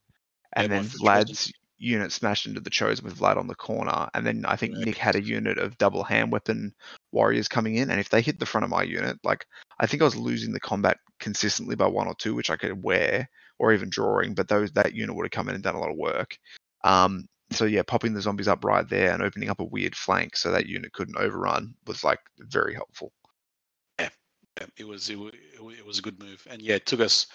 and Yeah, then my Chosen. Vlad's unit smashed into the chosen with Vlad on the corner, and then I think. Nick had a unit of double hand weapon warriors coming in, and if they hit the front of my unit, like I think I was losing the combat consistently by one or two, which I could wear or even drawing, but those that unit would have come in and done a lot of work. Um, so yeah, popping the zombies up right there and opening up a weird flank so that unit couldn't overrun was like very helpful. Yeah, it was it, wa- it, it was a good move, and yeah, it took us.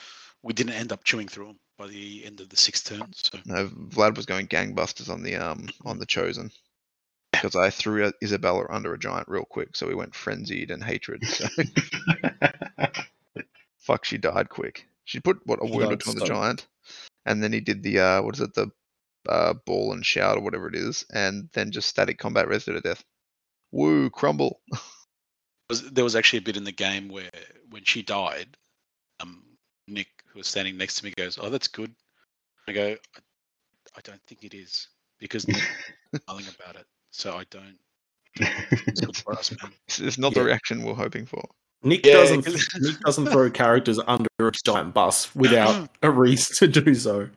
We didn't end up chewing through them by the end of the sixth turn. So No, Vlad was going gangbusters on the um on the chosen because I threw uh, Isabella under a giant real quick, so we went frenzied and hatred. So fuck, she died quick. She put what a She wound or on the giant, and then he did the uh what is it the uh ball and shout or whatever it is, and then just static combat res to death. Woo, crumble. there was actually a bit in the game where when she died, um, Nick, who was standing next to me, goes, "Oh, that's good." I go, "I, I don't think it is because nothing about it, so I don't." don't It's good for us, man. It's, it's not the reaction we're hoping for. Nick Yeah, doesn't 'cause- Nick doesn't throw characters under a giant bus without a reason to do so.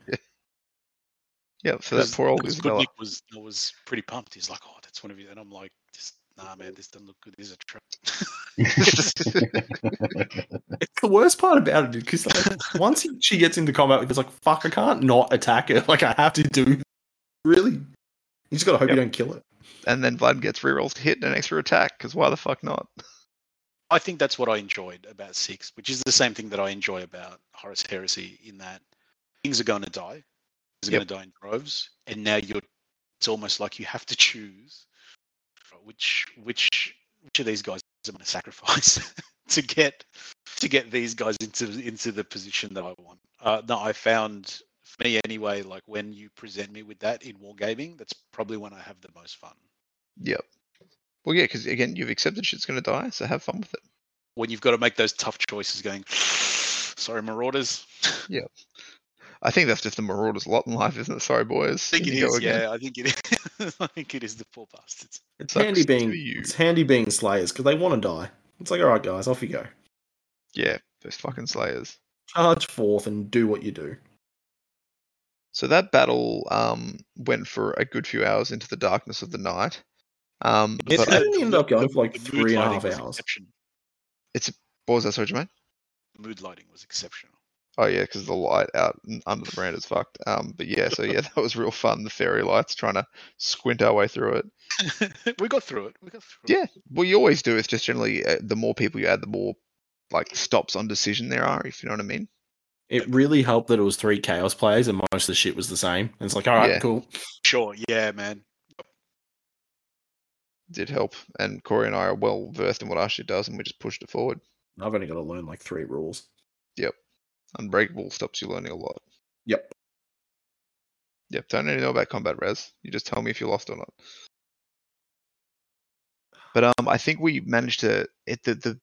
Yeah, so that Because- poor old because Isabella. Nick was was pretty pumped. He's like, "Oh, that's one of you," and I'm like, "Just nah, man, this doesn't look good. This is a trap." It's the worst part about it because like, once he, she gets into combat, it's like fuck, I can't not attack her. Like I have to do. Really, you just gotta hope Yep. you don't kill it. and then Vlad gets rerolls to hit and an extra attack because why the fuck not? I think that's what I enjoyed about six, which is the same thing that I enjoy about Horus Heresy. In that things are going to die, things are Yep. going to die in droves, and now you're. It's almost like you have to choose which which which of these guys am I going to sacrifice to get to get these guys into into the position that I want. Uh, no, I found for me anyway. Like when you present me with that in wargaming, that's probably when I have the most fun. Yep. Well, yeah, because again, you've accepted shit's going to die, so have fun with it. When you've got to make those tough choices, going, sorry, Marauders. I think that's just the Marauders' lot in life, isn't it? Sorry, boys. I think it You is. again. Yeah, I think it is. I think it is the poor bastards. It's handy being you. it's handy being slayers because they want to die. It's like all right, guys, off you go. Yeah, those fucking Slayers. Charge forth and do what you do. So that battle um, went for a good few hours into the darkness of the night. Um, It but did. I, end up going for, like, the mood three and a lighting half was hours. exceptional. what was that, sorry, Jermaine? The mood lighting was exceptional. Oh yeah, because the light out under the brand is fucked. Um, but yeah, so yeah, that was real fun. The fairy lights, trying to squint our way through it. we got through it. We got through Yeah, well, you always do. It's just generally uh, the more people you add, the more like stops on decision there are. If you know what I mean. It really helped that it was three chaos players and most of the shit was the same. And it's like, all right, Yeah. cool. Sure. Yeah, man. Did help, and Corey and I are well versed in what our shit does, and we just pushed it forward. I've only got to learn like three rules. Unbreakable stops you learning a lot. Yep. Yep, don't really know about combat res. You just tell me if you lost or not. But um, I think we managed to. It the the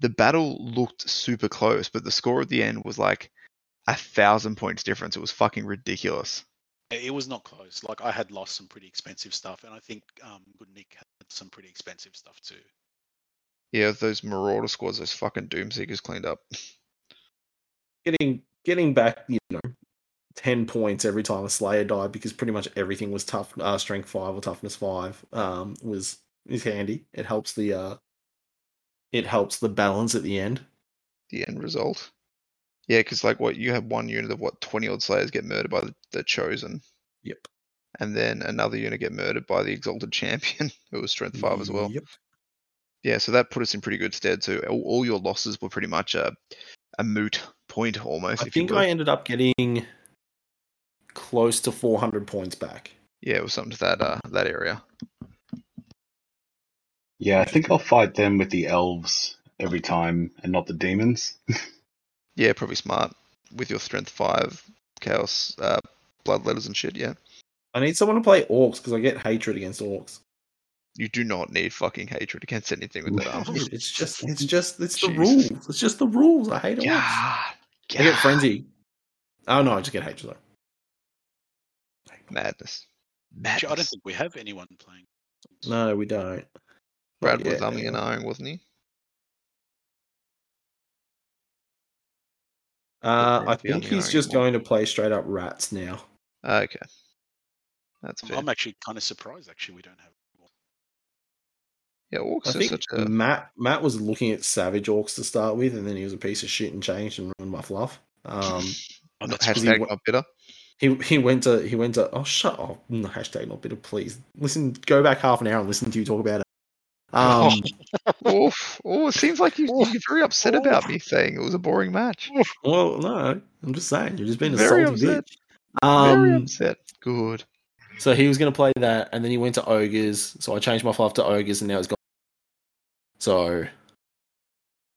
the battle looked super close, but the score at the end was like a thousand points difference. It was fucking ridiculous. It was not close. Like I had lost some pretty expensive stuff, and I think um, Good Nick had some pretty expensive stuff too. Yeah, those Marauder squads, those fucking Doomseekers cleaned up. Getting getting back, you know, ten points every time a Slayer died because pretty much everything was tough, uh, strength five or toughness five. Um, was is handy. It helps the uh, it helps the balance at the end. The end result. Yeah, because like what you have one unit of what twenty odd Slayers get murdered by the, the Chosen, Yep. and then another unit get murdered by the Exalted Champion, who was strength five as well. Yep. Yeah, so that put us in pretty good stead. So all, all your losses were pretty much a, a moot point almost. I if think will. I ended up getting close to 400 points back. Yeah, it was something to that uh, that area. Yeah, I think I'll fight them with the elves every time and not the demons. Yeah, probably smart with your strength five chaos uh, blood letters and shit. Yeah, I need someone to play orcs because I get hatred against orcs. you do not need fucking hatred against anything with that army. It's just, it's just, it's the rules. It's just the rules. I hate orcs. God, I get frenzy. Oh no, I just get hatred though. madness. Actually, I don't think we have anyone playing. No, we don't. Brad Not was yet, umming and anyway. ahhing, wasn't he? Uh, I think he's just ahhing going to play straight up rats now. Okay, that's fair. I'm actually kind of surprised. Actually, we don't have. Yeah, orcs I are think such a Matt Matt was looking at savage orcs to start with, and then he was a piece of shit and changed and ruined my fluff. Um, Oh, that's because he hashtag not bitter. he he went to he went to oh shut up no, hashtag not bitter please listen go back half an hour and listen to you talk about it. Um, Oof. Oh, it seems like you, you're very upset about me saying it was a boring match. well, no, I'm just saying you're just being a Very salty upset. bitch. very Um, upset. Good. So he was going to play that, and then he went to ogres. So I changed my fluff to ogres, and now he's gone. So,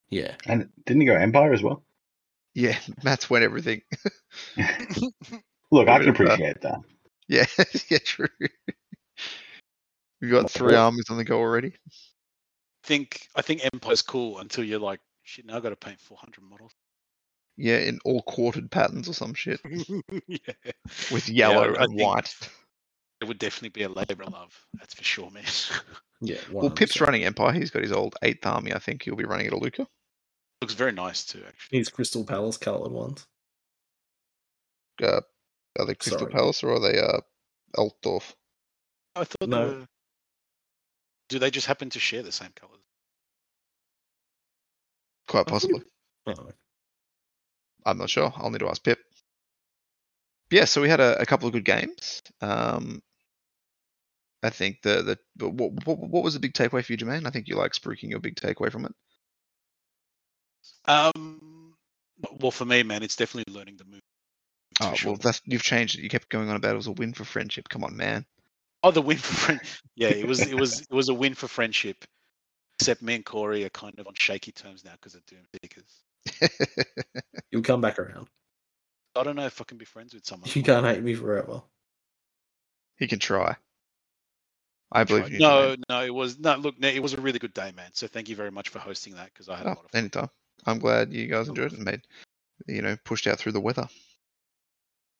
yeah, And didn't he go Empire as well? Yeah, Matt's won everything. Look, I can of a- appreciate that. Yeah, yeah, true. We've got three armies on the go already. think I think Empire's cool until you're like, shit. Now I've got to paint 400 models. Yeah, in all quartered patterns or some shit yeah, with yellow I and think- white. It would definitely be a labor of love. That's for sure, man. yeah. Well, Pip's running Empire. He's got his old eighth army. I think he'll be running it at Luca. Looks very nice too, actually. These Crystal Palace coloured ones. Uh, are they Crystal Sorry. Palace or are they uh, Altdorf? I thought No. they were. Do they just happen to share the same colors? Quite possibly. Oh, I'm not sure. I'll need to ask Pip. Yeah, so we had a, a couple of good games. Um, I think the the what, what what was the big takeaway for you, Jermaine? I think you like spruiking your big takeaway from it. Um, well, for me, man, it's definitely learning the move. Oh sure. well, that's you've changed it. You kept going on about it was a win for friendship. Come on, man. Oh, the win for friend. Yeah, it was. It was. It was a win for friendship. Except me and Corey are kind of on shaky terms now because of Doom Seekers. you'll come back around. I don't know if I can be friends with someone. You can't hate me forever. he can try. I believe you. No, Jermaine. no, it was no. Look, it was a really good day, man. So thank you very much for hosting that because I had a Oh, lot of fun. anytime. I'm glad you guys enjoyed it and made you know pushed out through the weather.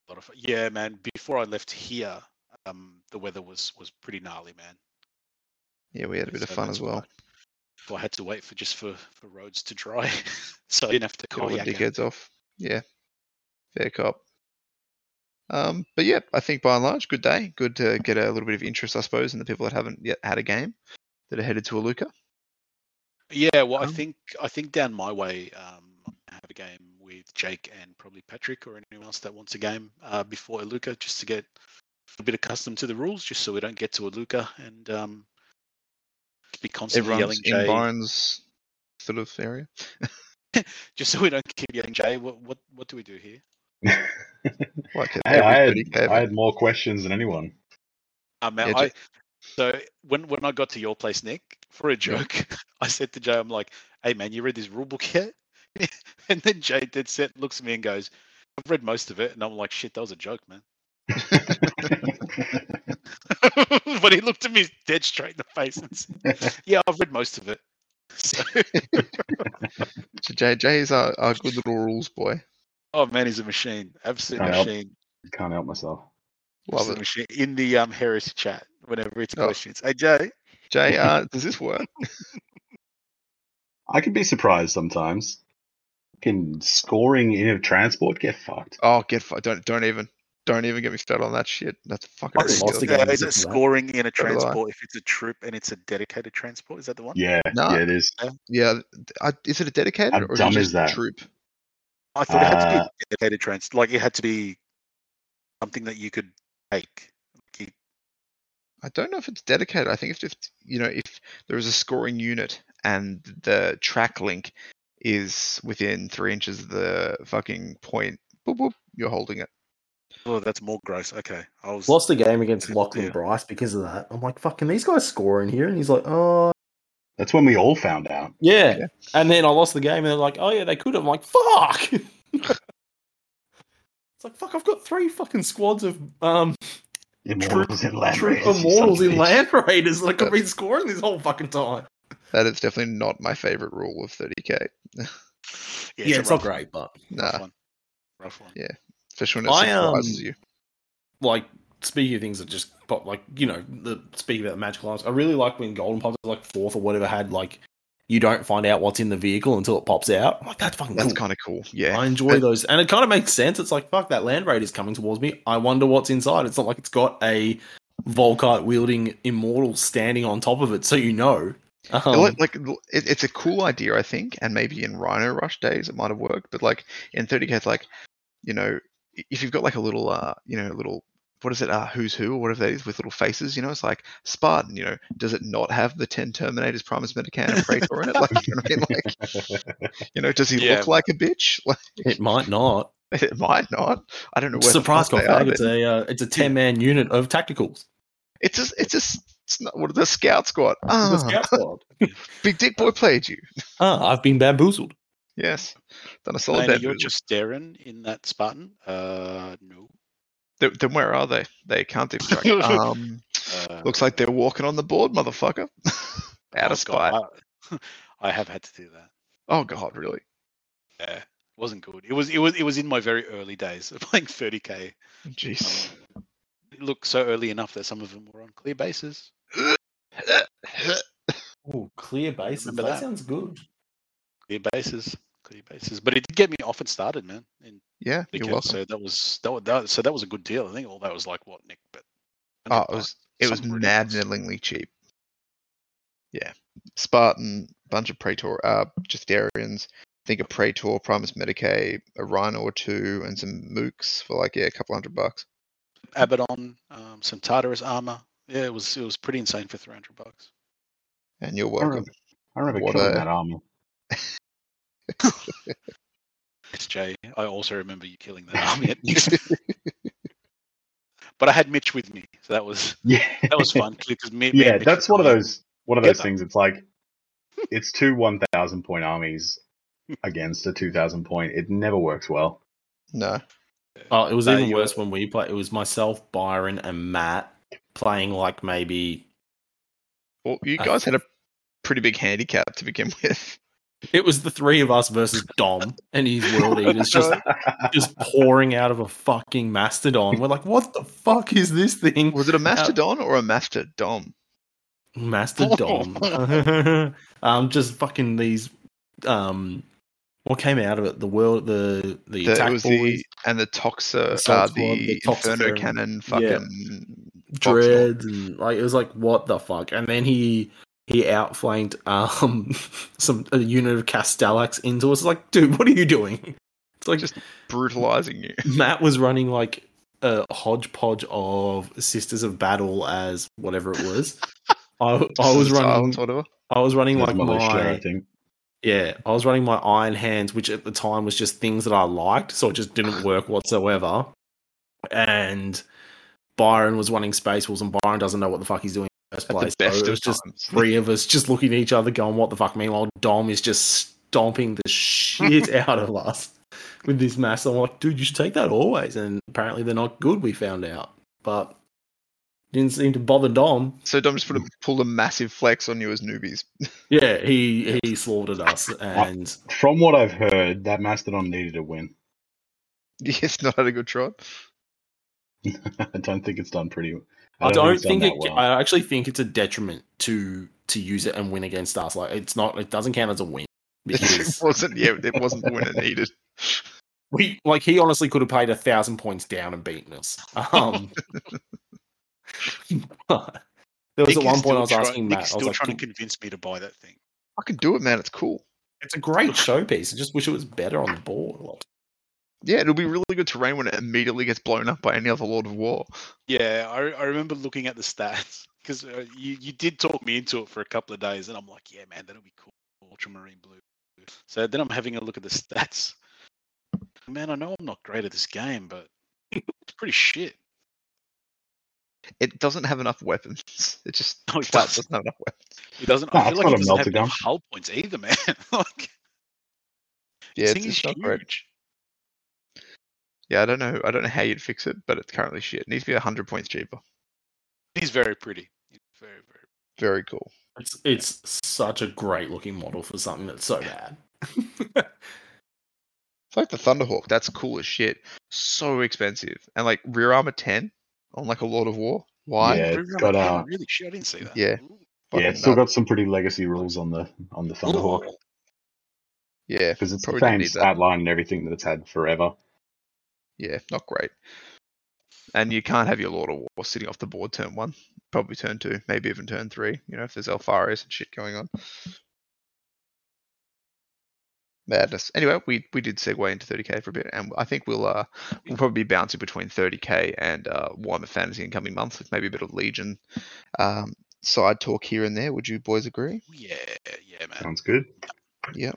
A lot of fun. Yeah, man. Before I left here, um, the weather was was pretty gnarly, man. Yeah, we had a bit of fun as well. why- So I had to wait for just for for roads to dry, so I didn't have to Get all the kayak. out. dickheads off. Yeah, fair cop. Um, but yeah, I think by and large, good day. Good to get a little bit of interest, I suppose, in the people that haven't yet had a game that are headed to Aluka. Yeah, well, I Um, think I think down my way, um, I have a game with Jake and probably Patrick or anyone else that wants a game uh, before Aluka, just to get a bit accustomed to the rules, just so we don't get to Aluka and um, be constantly Everyone's yelling in. Byron's sort of area. Just so we don't keep yelling Jay. What what what do we do here? Like Hey, I, had. I had more questions than anyone. Um, man, Yeah, I, so when when I got to your place, Nick, for a joke, I said to Jay, I'm like, "Hey man, you read this rule book yet?" and then Jay dead set looks at me and goes, "I've read most of it," and I'm like, "Shit, that was a joke, man." but he looked at me dead straight in the face and said, "Yeah, I've read most of it." So, So Jay, Jay is our, our good little rules boy. Oh man, he's a machine, absolute Can't help. machine, Can't help myself. Love absolute it. machine. In the um Horus chat, whenever it's Oh. questions, hey Jay, Jay, uh, does this work? I can be surprised sometimes. Can scoring in a transport get fucked? Oh, get fu- don't don't even don't even get me started on that shit. That's fucking I lost ridiculous. the game. Again is it because that. scoring in a So I. transport if it's a troop and it's a dedicated transport? Is that the one? Yeah, No. yeah, it is. Yeah, I, is it a dedicated How or is dumb it is just that? a troop? I thought it had to be Uh, dedicated trans, like it had to be something that you could take. Like, you- I don't know if it's dedicated. I think if, just you know if there is a scoring unit and the track link is within three inches of the fucking point, boop, boop, you're holding it. Oh, that's more gross. Okay, I was Lost the game against Yeah. Lachlan Bryce because of that. I'm like, fucking, these guys score in here. And he's like, oh, That's when we all found out. yeah. Yeah. And then I lost the game and they're like, oh, yeah, they could have. I'm like, fuck. it's like, fuck, I've got three fucking squads of um, Immortals in Land true Raiders, immortals in. Land Raiders. Like, I've been scoring this whole fucking time. That is definitely not my favorite rule of 30k. yeah, Yeah, it's not great, but Nah, Rough one. Rough one. Yeah. especially when it I, um, surprises you. like speaking of things that just pop like you know the speaking about the magical items i really like when golden pops like fourth or whatever had like you don't find out what's in the vehicle until it pops out. I'm like that's fucking That's cool. kind of cool. Yeah. i enjoy those. And it kind of makes sense. It's like fuck that land raid is coming towards me. I wonder what's inside. It's not like it's got a volkite wielding immortal standing on top of it so you know. Um, like, like it, it's a cool idea, I think, and maybe in Rhino Rush days it might have worked, but like in 30k, it's like you know, if you've got like a little, uh, you know, a little what is it, uh, who's who or whatever that is with little faces, you know, it's like Spartan, you know, does it not have the 10 Terminators, Primus Medicae, and Praetor in it? Like, you know, what I mean? like, you know, does he Yeah. look like a bitch? Like, it might not it might not. I don't know where surprise the fuck they are. it's a uh, it's a 10 man unit of tacticals It's a, it's a, s- it's not what the scout squad. The Ah, scout squad. big dick boy played you. ah i've been bamboozled Yes, done a solid Lana, you're just staring in that Spartan. Uh, no. Then, then where are they? They can't even track. um, Uh, looks like they're walking on the board, motherfucker. Out oh, of spite. God, I, I have had to do that. Oh god, really? Yeah, wasn't good. It was it was it was in my very early days of playing 30k. Jeez. Um, it looked so early enough that some of them were on clear bases. oh clear bases that that? sounds good Clear bases, clear bases. But it did get me off and started, man. In yeah, you're welcome. So that was that, was that so that was a good deal. I think all that was like what Nick, but Oh, it was it was something maddeningly cheap. Yeah, Spartan, bunch of Praetor, uh, Justaerins. Think a Praetor, Primus Medicae, a Rhino or two, and some Mooks for like yeah, a couple hundred bucks. Abaddon, um, some Tartarus armor. Yeah, it was it was pretty insane for 300 bucks. And you're I welcome. remember, I remember killing a- that armor. It's Jay. I also remember you killing that army. at Nick's. but I had Mitch with me, so that was Yeah, that was fun because me, me yeah, and that's one of those one of those together. things. It's like it's two one thousand point armies against a two thousand point. It never works well. No, Oh, it was No, even worse were- when we played. It was myself, Byron, and Matt playing like maybe well, you I guys had a pretty big handicap to begin with. It was the three of us versus Dom and his world eaters just just pouring out of a fucking mastodon. We're like, what the fuck is this thing? Was it a Mastodon or a Mastodom? Mastodon. um, just fucking these. Um, what came out of it? The world, the the, The, attack it was boys, the and the Toxa, Assault uh, Squad, the, the Inferno Toxifer, Cannon, yeah. fucking dreads, and like it was like what the fuck. And then he he outflanked um some a unit of Castellax into us. Like, dude, what are you doing? It's like Just- brutalizing you. Matt was running like a hodgepodge of Sisters of Battle as whatever it was. I, I was running. Whatever. I was running That's like militia, I my think. yeah. I was running my Iron Hands, which at the time was just things that I liked, so it just didn't work whatsoever. And Byron was running Space Wolves, and Byron doesn't know what the fuck he's doing in the first At the place. best so it of was just times. three of us just looking at each other, going, "What the fuck?" Meanwhile, Dom is just stomping the shit out of us with this mass. I'm like, dude, you should take that always. And apparently, they're not good. We found out, but didn't seem to bother Dom. So Dom just put a, pulled a massive flex on you as newbies. Yeah, he he slaughtered us, and From what I've heard, that Mastodon needed a win. Yes, not had a good trot. I don't think it's done pretty. I don't it's done think that it. well. I actually think it's a detriment to to use it and win against us. Like it's not. It doesn't count as a win Because... it wasn't. Yeah, it wasn't the win it needed. we like he honestly could have paid a thousand points down and beaten us. Um, there was Nick at one point I was try- asking Nick's Matt. I still was like, trying to convince me to buy that thing. I can do it, man. It's cool. "It's a great showpiece. I just wish it was better on the board." Well, Yeah, it'll be really good terrain when it immediately gets blown up by any other Lord of War. Yeah, I, I remember looking at the stats because uh, you, you did talk me into it for a couple of days, and I'm like, yeah, man, that'll be cool. Ultramarine blue. So then I'm having a look at the stats. Man, I know I'm not great at this game, but it's pretty shit. It doesn't have enough weapons. It just No, it doesn't. doesn't have enough weapons. It doesn't. Nah, I feel like it doesn't have enough gun. hull points either, man. like, Yeah, this it's, thing it's not great. Huge. Yeah, I don't know. I don't know how you'd fix it, but it's currently shit. It needs to be hundred points cheaper. He's very pretty. He's very, very. Very cool. It's it's such a great looking model for something that's so bad. It's like the Thunderhawk. That's cool as shit. So expensive. And like rear armor 10 on like a Lord of War. Why? Yeah, Very it's well got, done. uh, really shit. I didn't see that. Yeah. Fucking yeah, it's still got some pretty legacy rules on the on the Thunderhawk Yeah. because it's Probably the same need that. stat line and everything that it's had forever. Yeah. Not great. And you can't have your Lord of War sitting off the board turn one. Probably turn two, maybe even turn three. You know, if there's Alpharius and shit going on. Madness. Anyway, we, we did segue into 30k for a bit, and I think we'll uh we'll probably be bouncing between 30k and uh Warhammer Fantasy in coming months with maybe a bit of Legion um side talk here and there. Would you boys agree? Yeah, yeah, man. Sounds good. Yep.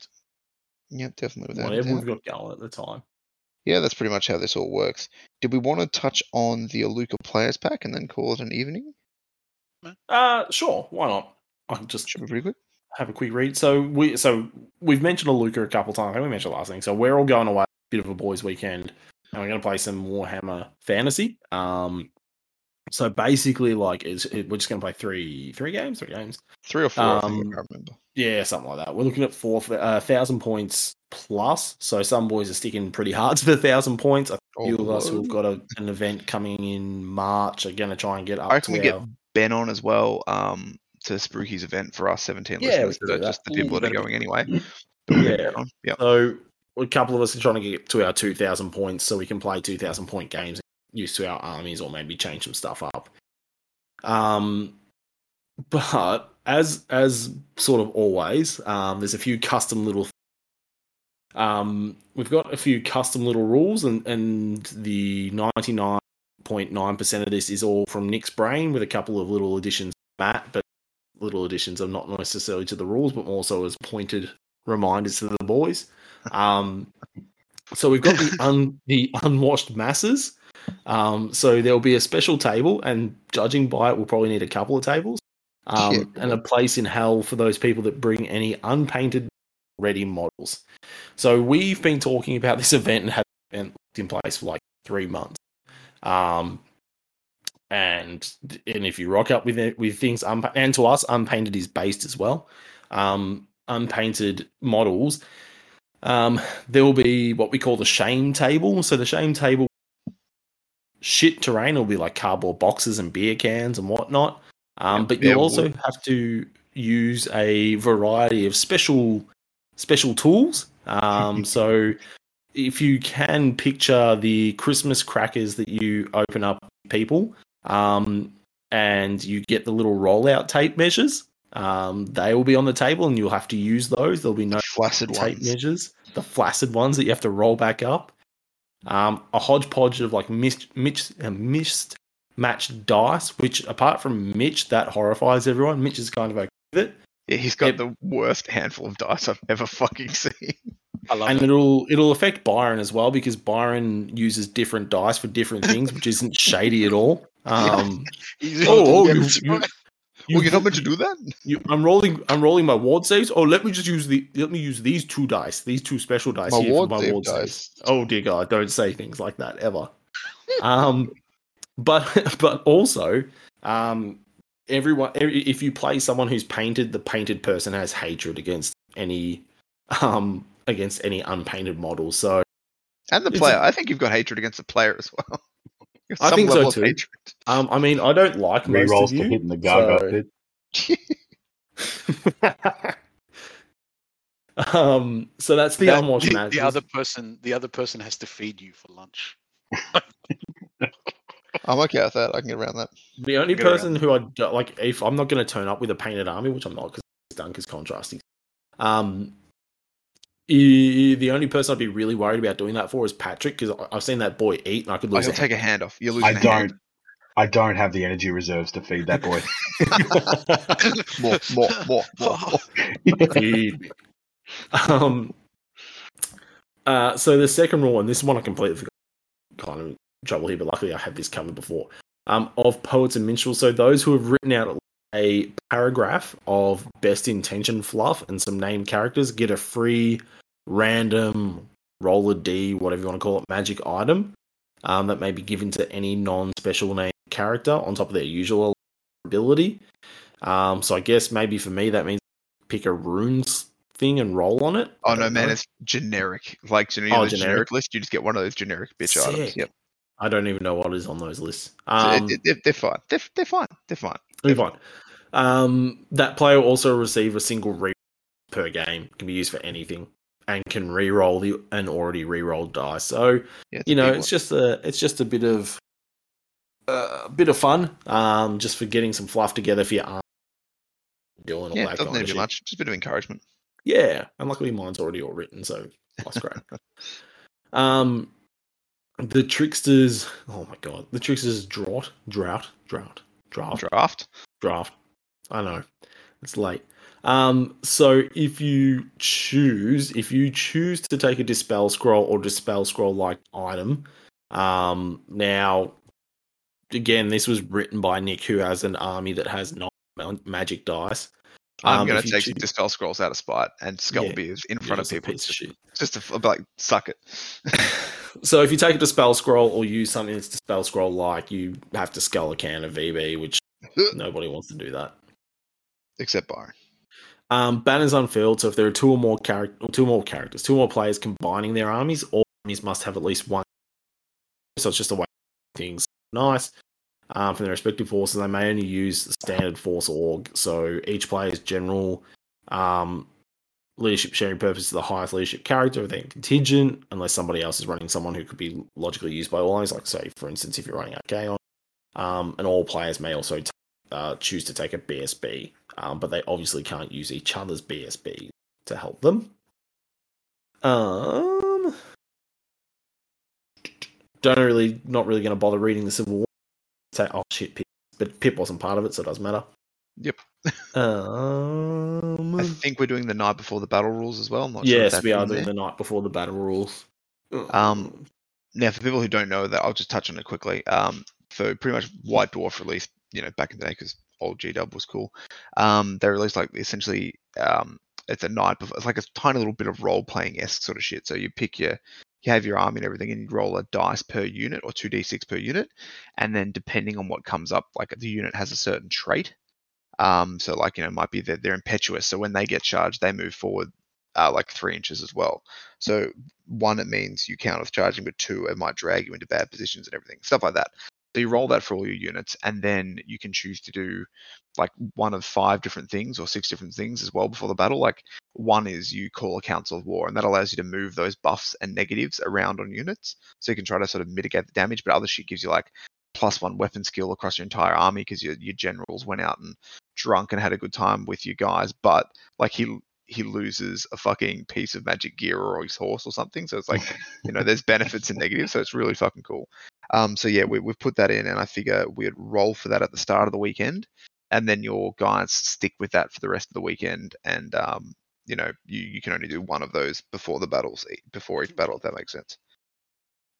Yep, definitely Whatever we've got going at the time. Yeah, that's pretty much how this all works. Did we want to touch on the Aluka Players Pack and then call it an evening? Uh sure, why not? I can just Should be pretty quick. have a quick read. So we so we've mentioned Aluka a couple times. I think we mentioned last thing. So we're all going away, bit of a boys' weekend, and we're going to play some Warhammer Fantasy. Um, so basically, like, it's, it, we're just going to play three three games, three games. Three or four, I think, Um, I remember. Yeah, something like that. We're looking at four uh, thousand points plus. So some boys are sticking pretty hard to the thousand points. A few of us who've got a, an event coming in March are going to try and get up I to reckon we get Ben on as well um, to Spooky's event for us 17 Yeah, listeners can that are do that. just the people Ooh, that are going anyway. But Yeah. Yep. So a couple of us are trying to get to our 2,000 points so we can play 2,000 point games used to our armies or maybe change some stuff up. Um, but as as sort of always, um, there's a few custom little. Um, we've got a few custom little rules, and and the 99.9 percent of this is all from Nick's brain with a couple of little additions, Matt, but little additions are not necessarily to the rules, but more so as pointed reminders to the boys. Um, so we've got the un, the unwashed masses. Um, so there'll be a special table, and judging by it, we'll probably need a couple of tables, um, Yeah. and a place in hell for those people that bring any unpainted ready models. So we've been talking about this event and had it event in place for like three months. Um, and and if you rock up with it, with things unpa- and to us unpainted is based as well. Um, unpainted models. Um, there will be what we call the shame table. So the shame table, shit terrain will be like cardboard boxes and beer cans and whatnot. Um, but you'll also have to use a variety of special special tools. Um, so if you can picture the Christmas crackers that you open up people, um, and you get the little rollout tape measures, um, they will be on the table, and you'll have to use those. There'll be no Flaccid tape ones. measures, the flaccid ones that you have to roll back up. Um, a hodgepodge of like mixed, mixed, uh, mixed matched dice, which apart from Mitch, that horrifies everyone. Mitch is kind of okay with it. Yeah, he's got It- the worst handful of dice I've ever fucking seen. I love and it. it'll it'll affect Byron as well because Byron uses different dice for different things, which isn't shady at all. Um, He's- oh, oh, you, That's you, well, you're not meant to do that. you- I'm rolling. I'm rolling my ward saves. Oh, let me just use the. Let me use these two dice. These two special dice My here ward for my ward dice. saves. Oh dear God! Don't say things like that ever. um, but but also, um, everyone. every- If you play someone who's painted, the painted person has hatred against any, um, against any unpainted model. So And the player. a- I think you've got hatred against the player as well. I think so level of too. Um, I mean, I don't like most Rerolls of to you. hit in the Gaga so- pit. um, so that's the That- unwashed the, matches. the other person, the other person has to feed you for lunch. I'm okay with that. I can get around that. The only Get person who I don't, like, if I'm not going to turn up with a painted army, which I'm not because it's done because contrasting. Um, the only person I'd be really worried about doing that for is Patrick because I've seen that boy eat and I could lose. he'll a take a hand off. You're losing I a hand. don't. I don't have the energy reserves to feed that boy. More, more, more, more, more. Me. Um, uh, so the second rule, and this one I completely forgot, kind of in trouble here, but luckily I had this covered before. Um, of poets and minstrels, so those who have written out a paragraph of best intention fluff and some named characters get a free random roller D, whatever you want to call it, magic item um, that may be given to any non-special name character on top of their usual ability. Um, so I guess maybe for me that means pick a runes thing and roll on it. Oh no, man, know. it's generic. Like you know, Oh, generic. generic. list, you just get one of those generic bitch items. Yep. I don't even know what is on those lists. Um, they're fine. They're, they're fine. They're fine. Move on. Um, that player will also receive a single re per game. Can be used for anything and can re-roll the an already re-rolled die. So Yeah, you know, it's one. just a it's just a bit of uh, a bit of fun. Um, just for getting some fluff together for your arm, doing all yeah, that doesn't need to be much. Just a bit of encouragement. Yeah, and luckily mine's already all written, so that's great. um, the tricksters. Oh my god, the tricksters drought, drought, drought, drought Draft. draft. I know it's late. Um, so if you choose, if you choose to take a dispel scroll or dispel scroll like item, um, now again, this was written by Nick, who has an army that has nine ma- magic dice. I'm Um, gonna take choo- dispel scrolls out of spite and skull Yeah, beers in front of just people. shit. Just to like suck it. so if you take a dispel scroll or use something that's dispel scroll like, you have to skull a can of VB, which nobody wants to do that. Except Byron. Um, banners unfilled. So if there are two or more character, two more characters, two more players combining their armies, all armies must have at least one. So it's just a way of things nice um, from their respective forces. They may only use the standard force org. So each player's general um, leadership sharing purpose is the highest leadership character their contingent, unless somebody else is running someone who could be logically used by all armies. Like say, for instance, if you're running Archaon, um, and all players may also t- uh, choose to take a BSB, um, but they obviously can't use each other's BSB to help them. Um, don't really, not really going to bother reading the Civil War. Say, oh shit, Pip, but Pip wasn't part of it, so it doesn't matter. Yep. Um, I think we're doing the night before the battle rules as well. I'm not yes, that's we are doing there. the night before the battle rules. Um, Now, for people who don't know that, I'll just touch on it quickly. Um, for pretty much White Dwarf released, you know, back in the day because old G Dub was cool. Um, they released like essentially, um, it's a night before. It's like a tiny little bit of role playing esque sort of shit. So you pick your, you have your army and everything, and you roll a dice per unit or two d6 per unit, and then depending on what comes up, like the unit has a certain trait. Um, so like you know, it might be that they're impetuous. So when they get charged, they move forward uh, like three inches as well. So one, it means you count as charging, but two, it might drag you into bad positions and everything, stuff like that. So you roll that for all your units, and then you can choose to do like one of five different things or six different things as well before the battle. Like one is you call a council of war, and that allows you to move those buffs and negatives around on units, so you can try to sort of mitigate the damage. But other shit gives you like plus one weapon skill across your entire army because your your generals went out and drunk and had a good time with you guys, but like he he loses a fucking piece of magic gear or his horse or something. So it's like, you know, there's benefits and negatives. So it's really fucking cool. Um, so yeah, we, we've put that in, and I figure we'd roll for that at the start of the weekend, and then your guys stick with that for the rest of the weekend. And um, you know, you, you can only do one of those before the battles, before each battle, if that makes sense.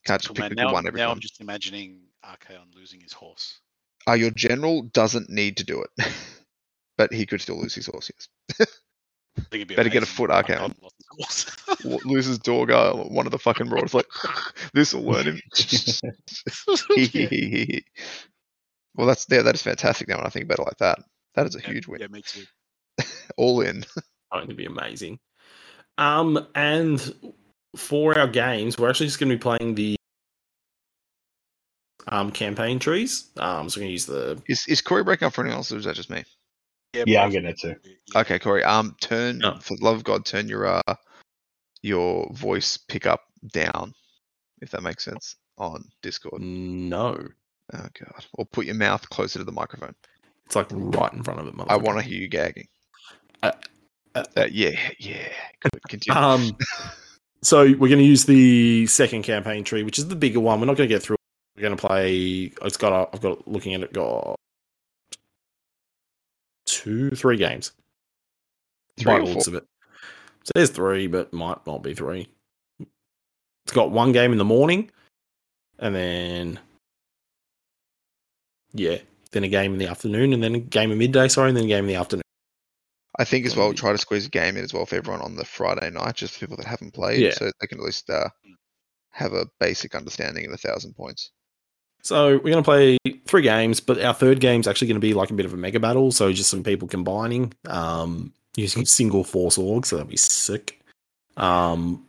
Can't just Cool, pick Now, one every now time. I'm just imagining Archaon losing his horse. Uh, your general doesn't need to do it, but he could still lose his horse. Yes. I think it'd be Better get a foot if Archaon. lost his horse. W- loses Dorghar, one of the fucking roars like, this will learn him. yeah. well, that's yeah, that is fantastic. Now when I think about it like that, that is a Yeah, huge win. Yeah, me too. All in. going to be amazing. Um, and for our games, we're actually just going to be playing the um campaign trees. Um, so we're going to use the Is is Corey breaking up for anyone else, or is that just me? Yeah, but- I'm getting it too. Okay, Corey. Um, turn No. for the love of God, turn your uh your voice pickup down, if that makes sense, on Discord. no. Oh god, or put your mouth closer to the microphone. It's like right in front of it. I want to hear you gagging. Uh, uh, Uh, yeah, yeah. Good. Continue. Um, so we're going to use the second campaign tree, which is the bigger one. We're not going to get through. We're going to play. It's got. A, I've got looking at it. Got two, three games. Three by looks four? of it. So there's three, but might not be three. It's got one game in the morning, and then yeah, then a game in the afternoon, and then a game in midday. Sorry, and then a game in the afternoon. I think as well, Maybe. try to squeeze a game in as well for everyone on the Friday night, just for people that haven't played, Yeah. so they can at least uh, have a basic understanding of a thousand points. So we're going to play three games, but our third game's actually going to be like a bit of a mega battle. So just some people combining, um, using single force org. So that'd be sick. Um,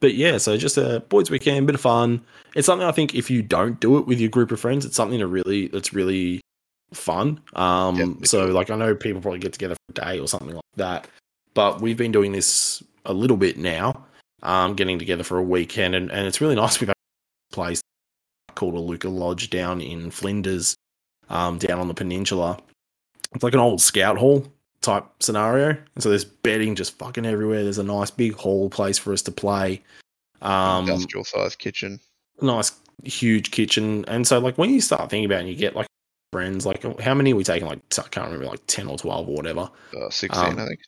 but yeah, so just a boys' weekend, bit of fun. It's something I think if you don't do it with your group of friends, it's something to really that's really fun. Um, so like I know people probably get together for a day or something like that, but we've been doing this a little bit now, um, getting together for a weekend, and, and it's really nice. We've had a place called a Luca Lodge down in Flinders, um, down on the peninsula. It's like an old scout hall type scenario. And so there's bedding just fucking everywhere. There's a nice big hall place for us to play. Um, Industrial sized kitchen. nice huge kitchen. And so like when you start thinking about it and you get like friends, like how many are we taking? Like I can't remember, like 10 or 12 or whatever. Uh, 16, Um, I think.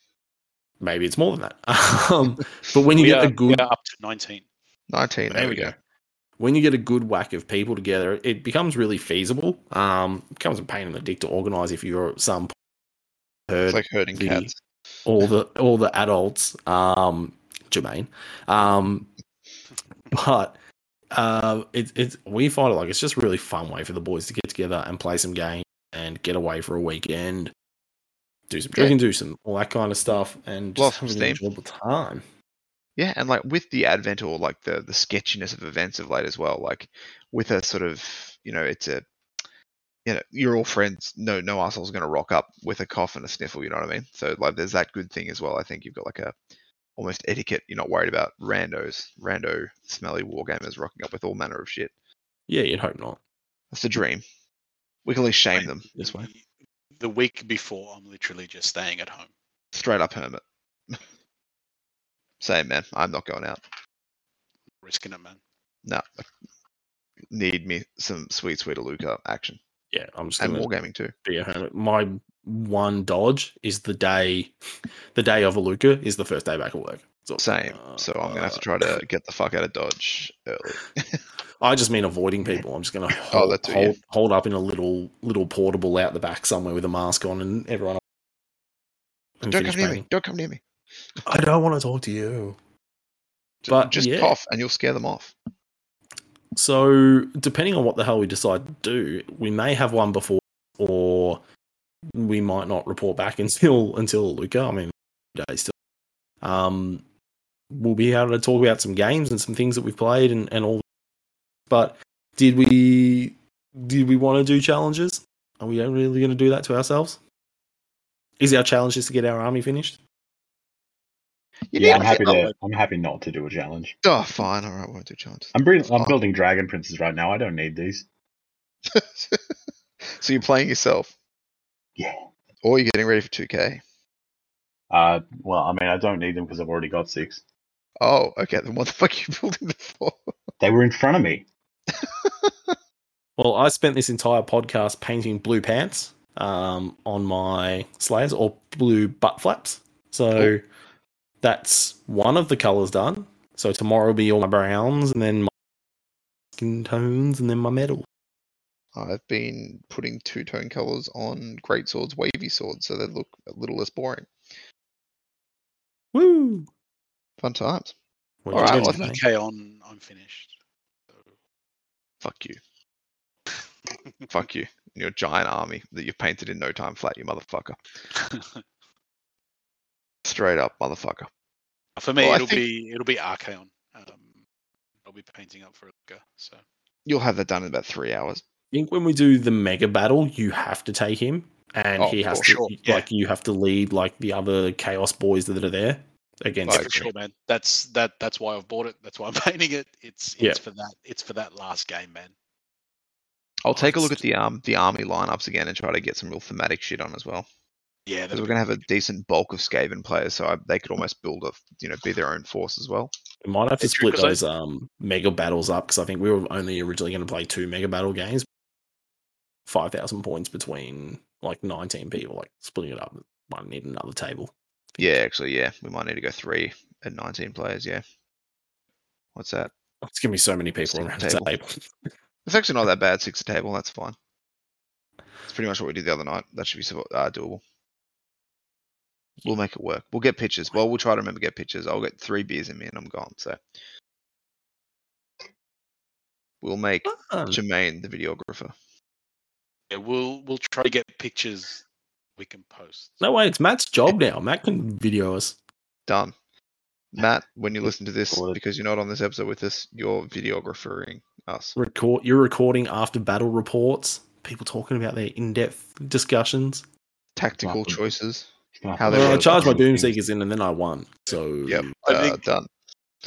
Maybe it's more than that. um, but when you we, get are, a good we are up to 19. 19, there, we go. When you get a good whack of people together, it becomes really feasible. Um, it becomes a pain in the dick to organise if you're at some herd, It's like herding the- cats. all the all the adults, um, Jermaine. Um, but uh, it's it's we find it like it's just a really fun way for the boys to get together and play some games and get away for a weekend, do some Yeah. drinking, do some all that kind of stuff, and just have an enjoyable time. Yeah, and like with the advent or like the the sketchiness of events of late as well, like with a sort of you know, it's a you know, you're all friends. No, no asshole's going to rock up with a cough and a sniffle. You know what I mean? So like, there's that good thing as well. I think you've got like a almost etiquette. You're not worried about randos, rando, smelly wargamers rocking up with all manner of shit. Yeah, you'd hope not. That's the dream. We can at least shame Mate, them this way. The week before, I'm literally just staying at home. Straight up hermit. Same man. I'm not going out. Risking it, man. No. Need me some sweet, sweet Aluka action Yeah, I'm just and gonna wargaming too. be a hermit. My one dodge is the day, the day of a Luca is the first day back at work. So, Same. uh, So I'm gonna have to try uh, to get the fuck out of Dodge early. I just mean avoiding people. I'm just gonna hold, that too, yeah. hold, hold up in a little little portable out the back somewhere with a mask on, and everyone. and Don't come near me. Don't come near me. I don't want to talk to you. Ju- But, just yeah. cough and you'll scare them off. So, depending on what the hell we decide to do, we may have one before, or we might not report back until until Luca. I mean, days still. Um, we'll be able to talk about some games and some things that we've played and and all. But did we did we want to do challenges? Are we really going to do that to ourselves? Is our challenge just to get our army finished? You yeah, I'm happy get- to. I'm happy not to do a challenge. Oh, fine. All right, won't do challenges. I'm, bring, I'm building dragon princes right now. I don't need these. so you're playing yourself, Yeah. or you're getting ready for 2K. Uh, well, I mean, I don't need them because I've already got six. Oh, okay. Then what the fuck are you building them for? They were in front of me. Well, I spent this entire podcast painting blue pants um, on my slayers or blue butt flaps. So that's one of the colors done. So tomorrow will be all my browns and then my skin tones and then my metal. I've been putting two tone colors on great swords, wavy swords, so they look a little less boring. Woo! Fun times. What All did well, I mate? Okay, on I'm finished. So, Fuck you. Fuck you. And Your giant army that you've painted in no time flat, you motherfucker. Straight up, motherfucker. For me, Well, it'll think- be it'll be Archaon. Um, I'll be painting up for Luca. So You'll have that done in about three hours. I think when we do the mega battle, you have to take him, and Oh, he has to sure, yeah. like you have to lead like the other chaos boys that are there against. I yeah, for sure, man. That's that. That's why I've bought it. That's why I'm painting it. It's Yeah. it's for that. It's for that last game, man. I'll take a look at the um the army lineups again and try to get some real thematic shit on as well. Yeah, because we're gonna have a decent bulk of Skaven players, so I, they could almost build a you know be their own force as well. We might have to It's true, split 'cause I- those um mega battles up because I think we were only originally going to play two mega battle games. Five thousand points between like nineteen people. Like splitting it up, might need another table. Yeah, actually, yeah, we might need to go three at 19 players. Yeah. What's that? It's gonna be so many people Six around the table. table. It's actually not that bad. Six a table. That's fine. It's pretty much what we did the other night. That should be uh, doable. We'll make it work. We'll get pictures. Well, we'll try to remember to get pictures. I'll get three beers in me and I'm gone. So we'll make Fun. Jermaine the videographer. Yeah, we'll we'll try to get pictures we can post. No way, it's Matt's job now. Matt can video us. Done. Matt, when you listen to this, because you're not on this episode with us, you're videographering us. Record. You're recording after battle reports. People talking about their in-depth discussions. Tactical Welcome. choices. Gonna How they Well, I charged my through Doom. Seekers in, and then I won. So Yep. I Uh, think- done.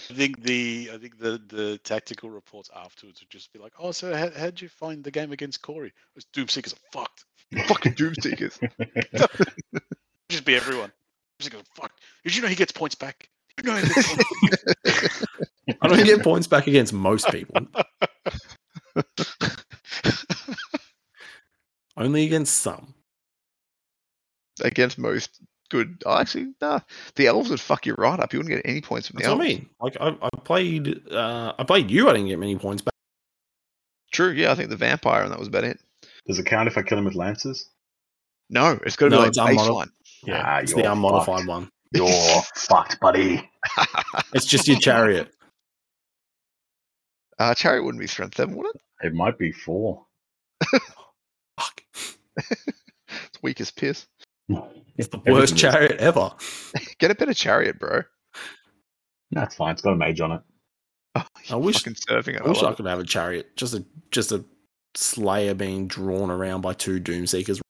I think the I think the the tactical reports afterwards would just be like, oh, so how how'd you find the game against Corey? It was Doomseekers are fucked. Fucking Doom Seekers. Just be everyone. Doomseekers are fucked. Did you know he gets points back? You know he gets points I don't get points back against most people. Only against some. Against most good. Oh, actually, nah. The elves would fuck you right up. You wouldn't get any points from the That's what I elves. mean. Like I, I played. Uh, I played you. I didn't get many points back. True, yeah, I think the vampire and that was about it. Does it count if I kill him with lances? No, it's got to No, be it's like unmodi- baseline. Yeah, Ah, it's the unmodified fucked. one. You're fucked, buddy. It's just your chariot. uh, chariot wouldn't be strength seven, would it? It might be four. Fuck. It's weak as piss. It's the worst Everything is. chariot ever. Get a better chariot, bro. That's fine. It's got a mage on it. Oh, I wish- fucking surfing it. I wish I could have a chariot. Just a just a slayer being drawn around by two doom seekers.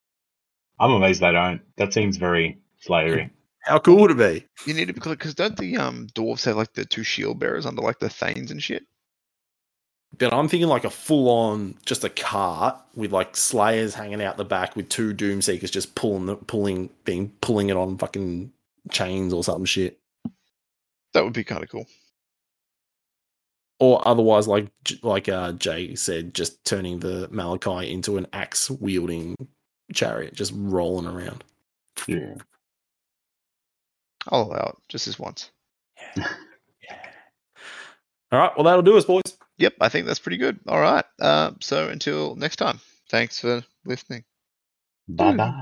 I'm amazed they don't. That seems very slayery. How cool would it be? You need to be because don't the um dwarves have like the two shield bearers under like the thanes and shit? But I'm thinking like a full on just a cart with like slayers hanging out the back with two doom seekers just pulling the pulling being pulling it on fucking chains or something shit. That would be kind of cool. Or otherwise, like like uh, Jay said, just turning the Malakai into an axe wielding chariot, just rolling around. Yeah. I'll allow it just this once. Yeah. All right, well that'll do us, boys. Yep, I think that's pretty good. All right. Uh, so until next time, thanks for listening. Bye bye.